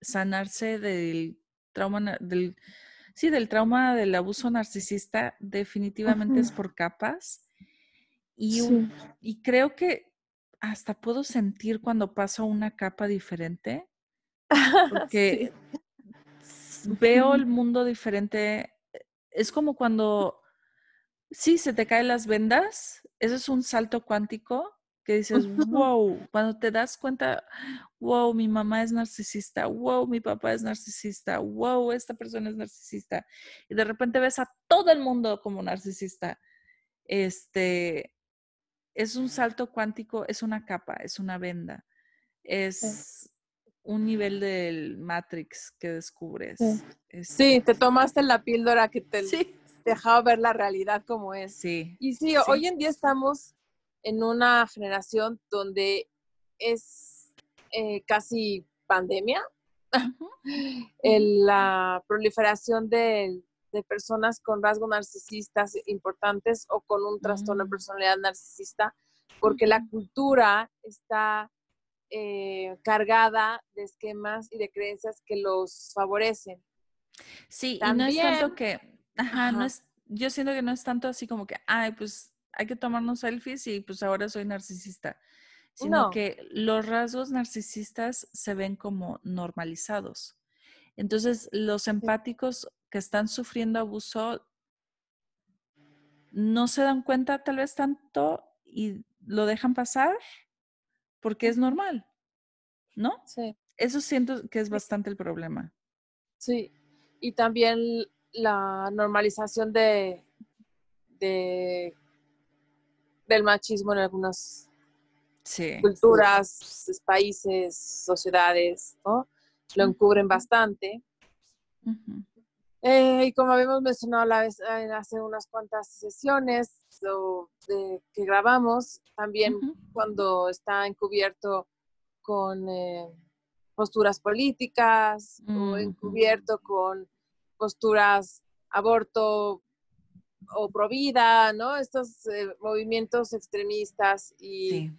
sanarse del trauma, del, sí, del trauma del abuso narcisista, definitivamente es por capas. Y, y creo que hasta puedo sentir cuando paso una capa diferente, porque veo el mundo diferente. Es como cuando, sí, se te caen las vendas, eso es un salto cuántico que dices, wow, cuando te das cuenta, wow, mi mamá es narcisista, wow, mi papá es narcisista, wow, esta persona es narcisista, y de repente ves a todo el mundo como narcisista, este, es un salto cuántico, es una capa, es una venda, es un nivel del Matrix que descubres. Sí, te tomaste la píldora que te dejaba ver la realidad como es. Sí. Y sí, hoy en día estamos en una generación donde es eh, casi pandemia. la proliferación de, personas con rasgos narcisistas importantes o con un trastorno de mm. personalidad narcisista, porque la cultura está eh, cargada de esquemas y de creencias que los favorecen. Sí, y no es tanto que, ajá, no es, yo siento que no es tanto así como que, ay, pues hay que tomarnos selfies y pues ahora soy narcisista, sino que los rasgos narcisistas se ven como normalizados. Entonces, los empáticos que están sufriendo abuso no se dan cuenta tal vez tanto y lo dejan pasar porque es normal, ¿no? Sí. Eso siento que es bastante el problema. Sí, y también la normalización de, de del machismo en algunas culturas, países, sociedades, ¿no? Lo encubren bastante. Eh, y como habíamos mencionado la vez, hace unas cuantas sesiones que grabamos, también cuando está encubierto con eh, posturas políticas o encubierto con posturas aborto o pro vida, ¿no? Estos eh, movimientos extremistas y,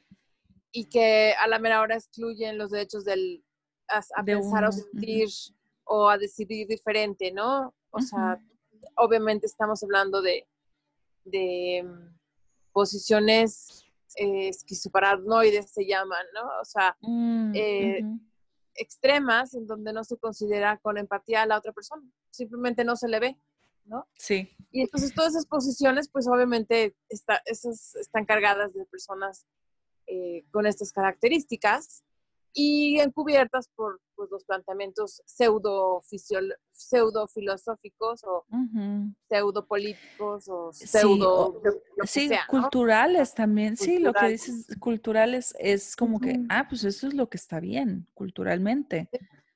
y que a la mera hora excluyen los derechos del, a, pensar o sentir o a decidir diferente, ¿no? O sea, obviamente estamos hablando de, de mm, posiciones eh, esquizoparanoides se llaman, ¿no? O sea, mm, eh, extremas en donde no se considera con empatía a la otra persona, simplemente no se le ve. ¿No? Sí. Y entonces todas esas posiciones, pues obviamente está, esas están cargadas de personas eh, con estas características y encubiertas por pues, los planteamientos pseudo, pseudo filosóficos o pseudo políticos o pseudo sí, culturales también sí lo que dices culturales es como que ah pues eso es lo que está bien culturalmente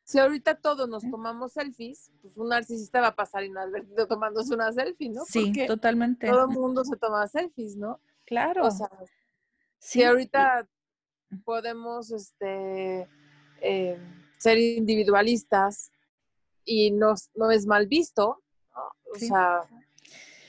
si ahorita todos nos tomamos selfies, pues un narcisista va a pasar inadvertido tomándose una selfie, ¿no? Sí, totalmente. Todo el mundo se toma selfies, ¿no? Claro. O sea, si ahorita podemos este, eh, ser individualistas y no, no es mal visto, ¿no? O sea,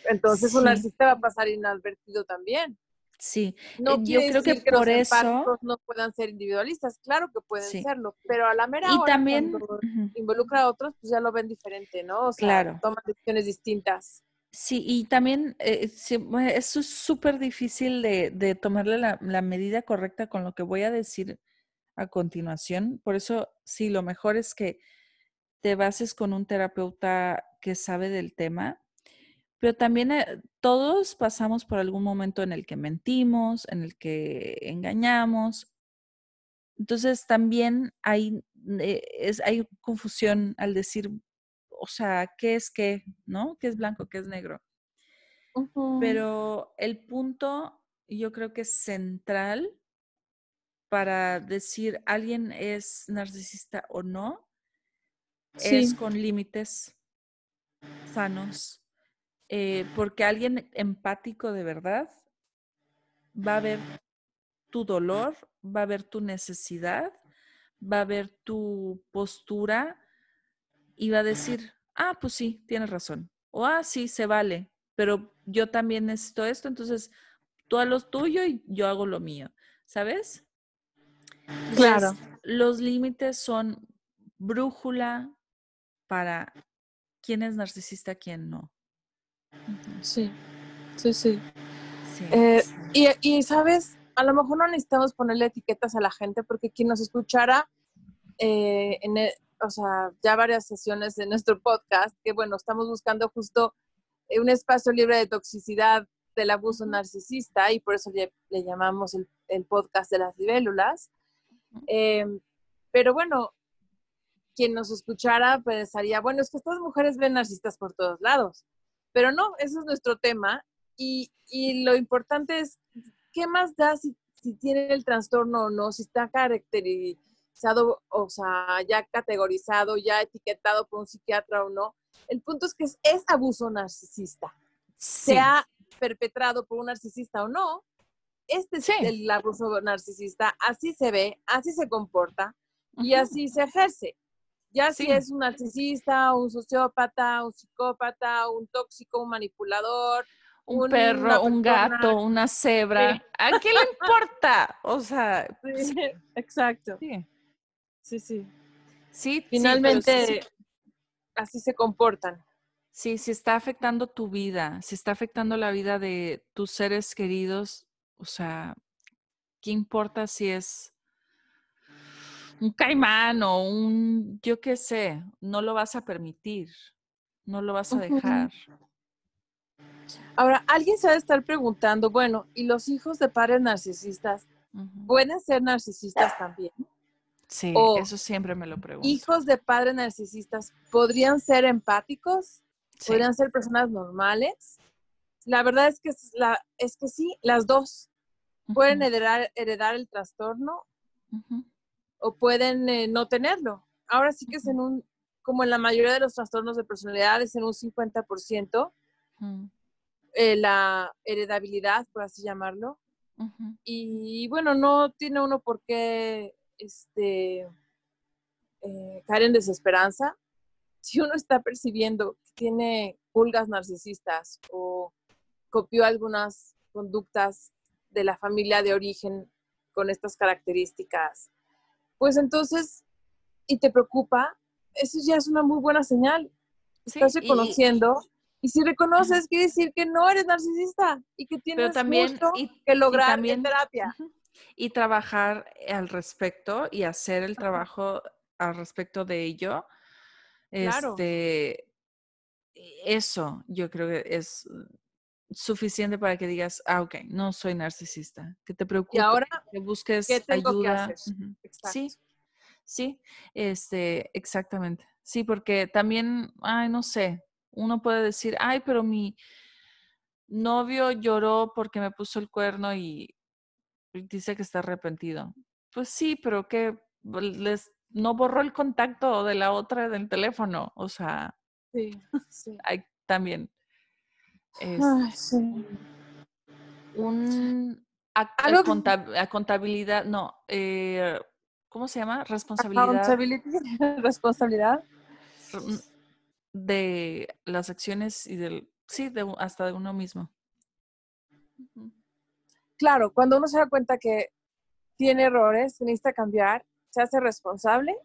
entonces un narcisista va a pasar inadvertido también. Sí, No yo creo que que, por los eso, no puedan ser individualistas, claro que pueden Sí. serlo, pero a la mera y hora también, cuando involucra a otros, pues ya lo ven diferente, ¿no? O sea, claro, toman decisiones distintas. sí, y también eh, sí, eso es súper difícil de, de tomarle la, la medida correcta con lo que voy a decir a continuación. Por eso, sí, lo mejor es que te bases con un terapeuta que sabe del tema, pero también eh, todos pasamos por algún momento en el que mentimos, en el que engañamos. Entonces también hay, eh, es, hay confusión al decir, o sea, ¿qué es qué? ¿No? ¿Qué es blanco? ¿Qué es negro? Pero el punto, yo creo que es central para decir alguien es narcisista o no, es con límites sanos, eh, porque alguien empático de verdad va a ver tu dolor, va a ver tu necesidad, va a ver tu postura y va a decir, ah, pues sí, tienes razón, o ah, sí, se vale, pero yo también necesito esto, entonces tú haz lo tuyo y yo hago lo mío, ¿sabes? Entonces, claro. los límites son brújula para quién es narcisista, quién no. Sí, sí, sí. Sí. Eh, y, y, sabes, a lo mejor no necesitamos ponerle etiquetas a la gente porque quien nos escuchara, eh, en el- o sea, ya varias sesiones de nuestro podcast, que bueno, estamos buscando justo eh, un espacio libre de toxicidad del abuso narcisista y por eso le, le llamamos el, el podcast de las libélulas. Eh, pero bueno, quien nos escuchara pensaría, bueno, es que estas mujeres ven narcisistas por todos lados. Pero no, ese es nuestro tema. Y, y lo importante es, ¿qué más da si, si tiene el trastorno o no? Si está caracterizado, o sea, ya categorizado, ya etiquetado por un psiquiatra o no. El punto es que es, es abuso narcisista. Sí. Sea perpetrado por un narcisista o no, este es Sí. el abuso narcisista, así se ve, así se comporta y así se ejerce. Ya si es un narcisista, un sociópata, un psicópata, un tóxico, un manipulador, un perro, un gato, una cebra. ¿A qué le importa? O sea, Sí, exacto. sí. Sí, sí. Finalmente, sí, así se comportan. sí, sí está afectando tu vida, si está afectando la vida de tus seres queridos, o sea, ¿qué importa si es un caimán o un, yo qué sé, no lo vas a permitir, no lo vas a dejar. Ahora, alguien se va a estar preguntando, bueno, ¿y los hijos de padres narcisistas pueden ser narcisistas también? Sí, o eso siempre me lo pregunto. ¿Hijos de padres narcisistas podrían ser empáticos? Sí. ¿Podrían ser personas normales? La verdad es que, es la, es que sí, las dos. Pueden heredar, heredar el trastorno o pueden eh, no tenerlo. Ahora sí que es en un, como en la mayoría de los trastornos de personalidad, es en un 50% ujú, eh, la heredabilidad, por así llamarlo. Y bueno, no tiene uno por qué este, eh, caer en desesperanza. Si uno está percibiendo que tiene pulgas narcisistas o copió algunas conductas de la familia de origen con estas características, pues entonces, y te preocupa, eso ya es una muy buena señal. Estás reconociendo. Y si reconoces, quiere decir que no eres narcisista y que tienes también- mucho y- que y lograr también- en terapia. Y trabajar al respecto y hacer el trabajo al respecto de ello. Claro. Este, eso yo creo que es suficiente para que digas, ah, ok, no soy narcisista, que te preocupes, ahora, que busques ¿qué tengo que ayuda. hacer? Sí, sí, este, exactamente. Sí, porque también, ay, no sé, uno puede decir, ay, pero mi novio lloró porque me puso el cuerno y y dice que está arrepentido. Pues sí, pero que les no borró el contacto de la otra del teléfono. O sea, Sí, sí. hay también es Ay, sí. un a- Algo que- conta- a contabilidad, no, eh, ¿cómo se llama? Responsabilidad responsabilidad. r- de las acciones y del, sí, de, hasta de uno mismo. Claro, cuando uno se da cuenta que tiene errores, necesita cambiar, se hace responsable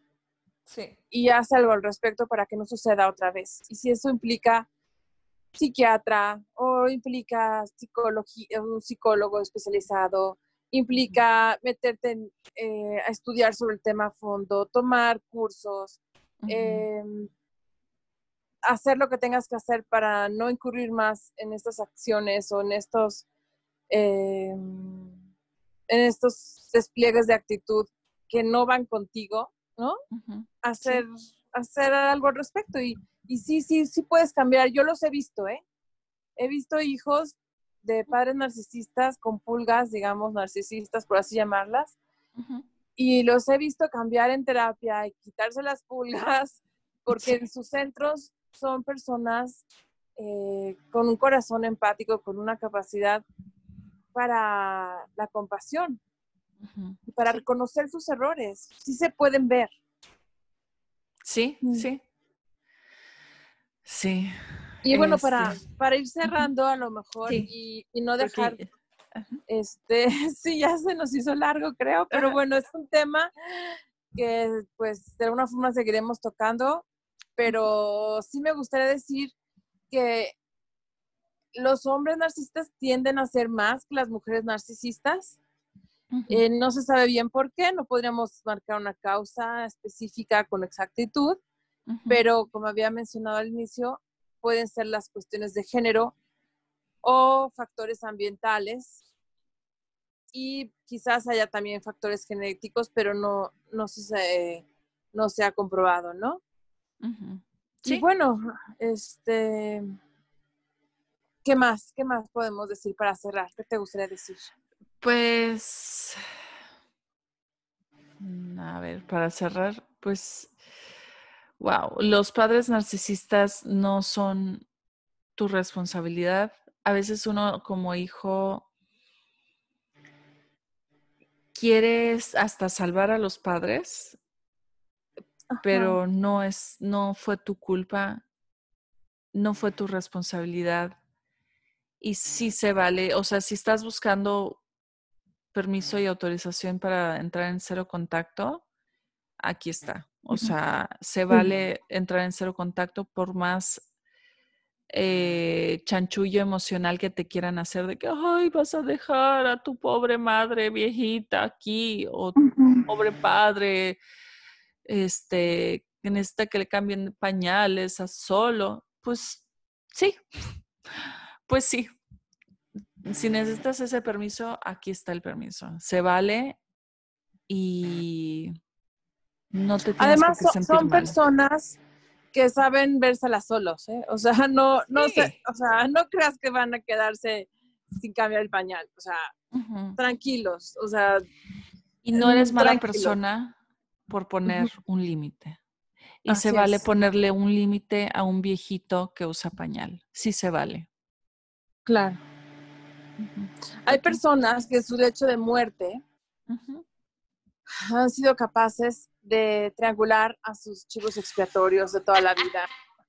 sí. y hace algo al respecto para que no suceda otra vez. Y si eso implica psiquiatra o implica psicología, un psicólogo especializado, implica meterte eh, a estudiar sobre el tema a fondo, tomar cursos, em, hacer lo que tengas que hacer para no incurrir más en estas acciones o en estos, em, en estos despliegues de actitud que no van contigo, ¿no? Hacer, hacer algo al respecto y y sí, sí, sí puedes cambiar. Yo los he visto, ¿eh? He visto hijos de padres narcisistas con pulgas, digamos, narcisistas, por así llamarlas. Y los he visto cambiar en terapia y quitarse las pulgas, porque en sus centros son personas eh, con un corazón empático, con una capacidad para la compasión, para reconocer sus errores. Sí se pueden ver. Sí, mm. sí. Sí. Y bueno, para, este. para ir cerrando a lo mejor y, no dejar, este, sí, ya se nos hizo largo, creo, pero bueno, es un tema que pues de alguna forma seguiremos tocando, pero sí me gustaría decir que los hombres narcisistas tienden a ser más que las mujeres narcisistas. Eh, no se sabe bien por qué, no podríamos marcar una causa específica con exactitud, pero como había mencionado al inicio, pueden ser las cuestiones de género o factores ambientales y quizás haya también factores genéticos, pero no, no, se, no se ha comprobado, ¿no? Sí. Y bueno, este, ¿qué más? ¿Qué más podemos decir para cerrar? ¿Qué te gustaría decir? Pues, a ver, para cerrar, pues Wow, los padres narcisistas no son tu responsabilidad. A veces uno como hijo quieres hasta salvar a los padres, pero no es no fue tu culpa, no fue tu responsabilidad. Y sí se vale, o sea, si estás buscando permiso y autorización para entrar en cero contacto, aquí está. O sea, se vale entrar en cero contacto por más eh, chanchullo emocional que te quieran hacer de que, ay, vas a dejar a tu pobre madre viejita aquí o tu pobre padre, este, que necesita que le cambien pañales a solo. Pues sí, pues sí. Si necesitas ese permiso, aquí está el permiso. Se vale y no te Además, son, personas que saben vérselas solos, ¿eh? O sea, no, no o sea, no creas que van a quedarse sin cambiar el pañal, o sea, tranquilos, o sea. Y no eres mala persona por poner un límite. Y se vale ponerle un límite a un viejito que usa pañal. Sí se vale. Claro. Hay personas que su lecho de muerte han sido capaces de triangular a sus chivos expiatorios de toda la vida.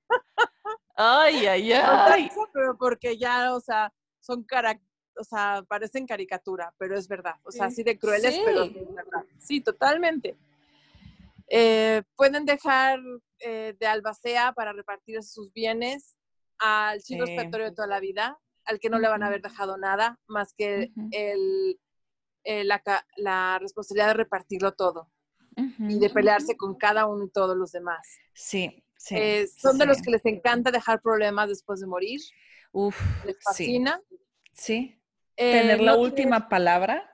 Ay, ay, ay. pero porque ya, o sea, son cara, o sea, parecen caricatura, pero es verdad. O sea, así de crueles, pero es verdad. Sí, totalmente. Eh, pueden dejar eh, de albacea para repartir sus bienes al chivo expiatorio de toda la vida, al que no le van a haber dejado nada más que el, eh, la, la responsabilidad de repartirlo todo y de pelearse con cada uno y todos los demás. Sí, sí. Eh, son de los que les encanta dejar problemas después de morir. Uf, les fascina. Sí. Eh, Tener la última palabra.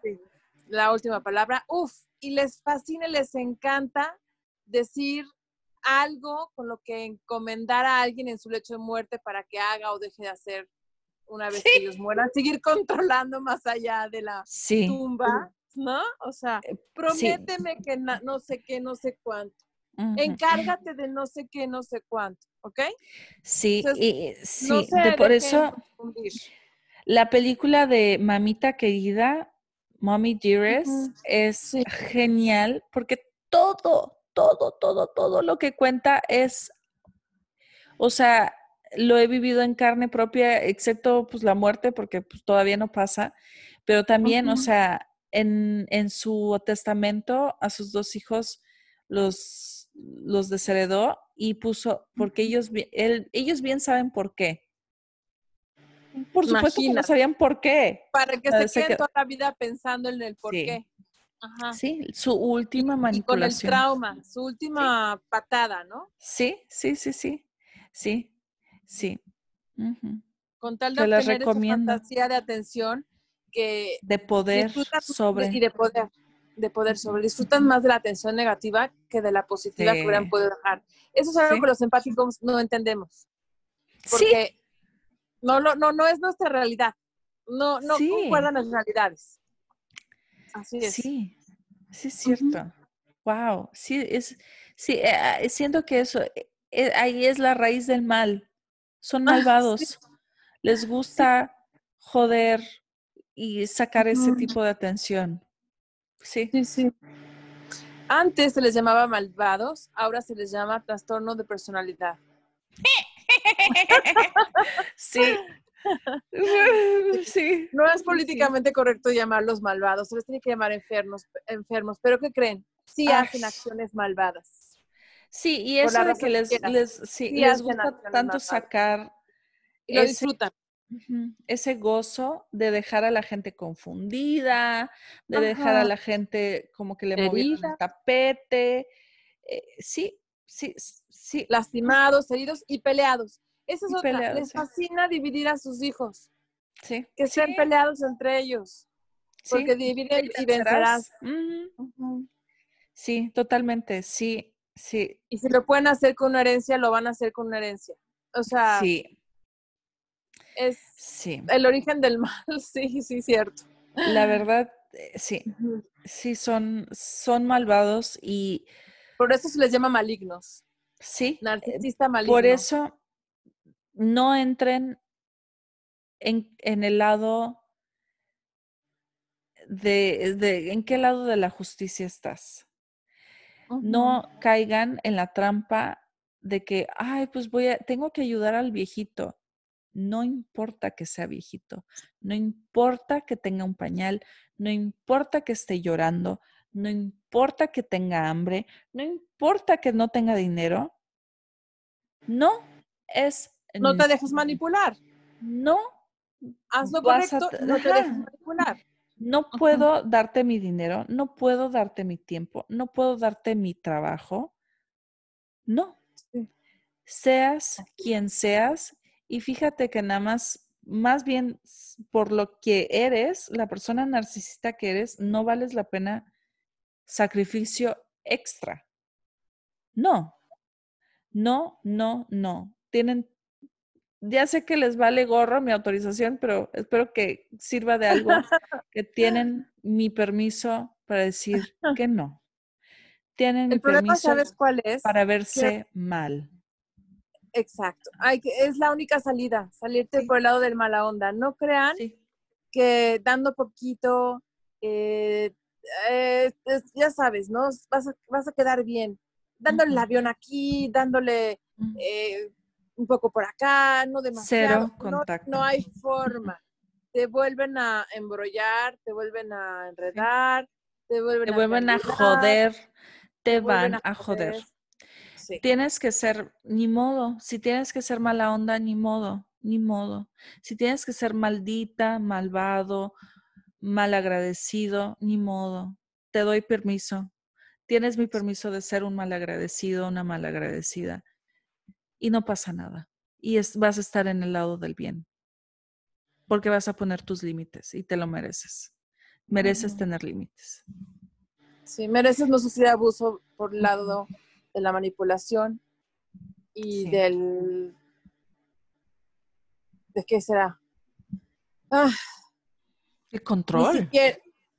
la última palabra. Uf, y les fascina, les encanta decir algo con lo que encomendar a alguien en su lecho de muerte para que haga o deje de hacer una vez que ellos mueran, seguir controlando más allá de la tumba ¿no? O sea, eh, prométeme que no sé qué, no sé cuánto. Encárgate de no sé qué, no sé cuánto, ¿ok? Sí, y, sí, por eso la película de Mamita Querida, Mommy Dearest, es genial porque todo, todo, todo, todo lo que cuenta es, o sea, lo he vivido en carne propia, excepto pues la muerte, porque pues, todavía no pasa, pero también, o sea, en, en, su testamento a sus dos hijos los, los desheredó y puso, porque ellos, él, ellos bien saben por qué. Por supuesto que no sabían por qué. Para que se queden toda la vida pensando en el por qué. Ajá. Sí, su última manipulación. Y con el trauma, su última patada, ¿no? Sí, sí, sí, sí. Sí, sí. Con tal de obtener esa fantasía de atención que... De poder sobre... Y de poder, de poder sobre. Disfrutan más de la atención negativa que de la positiva que hubieran podido dejar. Eso es algo que los empáticos no entendemos. Porque no, no, no, es nuestra realidad. No, no concuerdan las realidades. Así es. Sí, sí es cierto. Wow, sí, es, sí, eh, siento que eso, eh, ahí es la raíz del mal. Son ah, malvados. Les gusta joder y sacar ese tipo de atención. Sí. Sí, sí. Antes se les llamaba malvados, ahora se les llama trastorno de personalidad. sí. sí. No es políticamente correcto llamarlos malvados, se les tiene que llamar enfermos, enfermos. Pero ¿qué creen? Sí hacen acciones malvadas. Sí, y eso de que les, les, gusta tanto sacar. Y lo disfrutan. Ese gozo de dejar a la gente confundida, de dejar a la gente como que le movieron el tapete. Eh, sí, sí, sí. Lastimados, heridos y peleados. Esa es otra. Les fascina dividir a sus hijos. Sí. Que sean peleados entre ellos. Porque dividen y vencerás. Sí, totalmente. Sí, sí. Y si lo pueden hacer con una herencia, lo van a hacer con una herencia. O sea. Sí. Es sí. el origen del mal. Sí, sí, cierto. La verdad, eh, sí. Sí, son, son malvados y. Por eso se les llama malignos. Sí. Narcisista maligno. Por eso no entren en, el lado de, en qué lado de la justicia estás. No caigan en la trampa de que, ay, pues voy a, tengo que ayudar al viejito. No importa que sea viejito, no importa que tenga un pañal, no importa que esté llorando, no importa que tenga hambre, no importa que no tenga dinero. No es no te dejes manipular. No. Haz lo correcto, no te dejes manipular. No puedo darte mi dinero, no puedo darte mi tiempo, no puedo darte mi trabajo. No. Seas quien seas y fíjate que nada más, más bien por lo que eres, la persona narcisista que eres, no vales la pena sacrificio extra. No. No, no, no. Tienen ya sé que les vale gorro mi autorización, pero espero que sirva de algo, que tienen mi permiso para decir que no. Tienen el problema, ¿sabes cuál es? Para verse mal. Exacto. Hay que, es la única salida, salirte por el lado del mala onda. No crean que dando poquito, eh, eh, ya sabes, ¿no? Vas a, vas a quedar bien. Dándole el avión aquí, dándole un poco por acá, no demasiado. Cero contacto. No, hay forma. Te vuelven a embrollar, te vuelven a enredar, te vuelven, te vuelven a, joder, te, van a joder. Tienes que ser, ni modo, si tienes que ser mala onda, ni modo, ni modo. Si tienes que ser maldita, malvado, malagradecido, ni modo. Te doy permiso. Tienes mi permiso de ser un malagradecido, una malagradecida y no pasa nada. Y es, vas a estar en el lado del bien. Porque vas a poner tus límites y te lo mereces. Mereces tener límites. Sí, mereces no sufrir abuso por el lado de la manipulación y del... ¿De qué será? Ah, el control.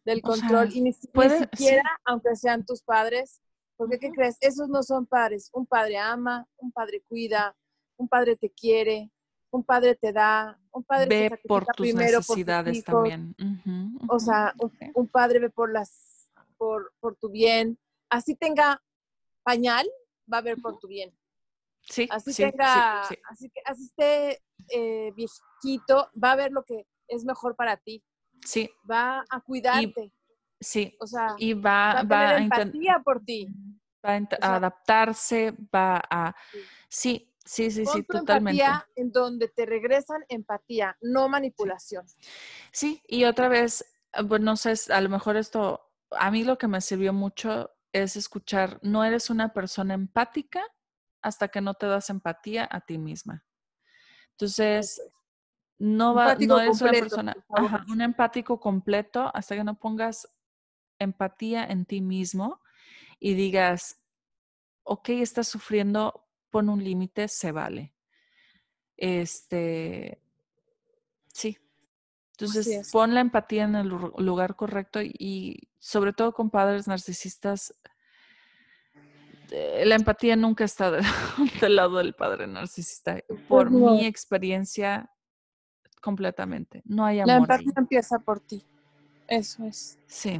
del control. y ni, siquiera, aunque sean tus padres, porque, ¿qué crees? Esos no son padres. Un padre ama, un padre cuida, un padre te quiere, un padre te da, un padre ve por tus necesidades también. O sea, un, padre ve por las, por, por tu bien. Así tenga pañal, va a ver por tu bien. Sí, así sí, tenga, sí, sí. así que así esté eh, viejito, va a ver lo que es mejor para ti, Sí, va a cuidarte, sí. o sea, Y va va, a va tener a empatía por ti. va a int- o sea- adaptarse, va a... Sí. Sí, sí, sí, totalmente. empatía en donde te regresan empatía, no manipulación. Sí, y otra vez, eh, bueno, no sé, a lo mejor esto, a mí lo que me sirvió mucho es escuchar, no eres una persona empática hasta que no te das empatía a ti misma. Entonces, no va, no eres una persona, ajá, un empático completo hasta que no pongas empatía en ti mismo y digas, ok, estás sufriendo, pon un límite, se vale. Este, sí. Entonces, es. pon la empatía en el lu- lugar correcto y, y sobre todo con padres narcisistas, eh, la empatía nunca está de- del lado del padre narcisista. Por no. mi experiencia, completamente. No hay La amor ahí. empatía empieza por ti. Eso es. Sí.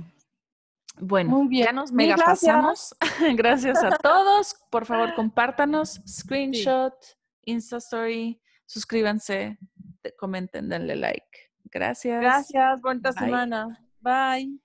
Bueno, Muy bien. ya nos mega gracias. pasamos. gracias a todos. Por favor, compártanos, screenshot, Insta Story, suscríbanse, comenten, denle like. Gracias. Gracias. Bonita Bye. semana. Bye.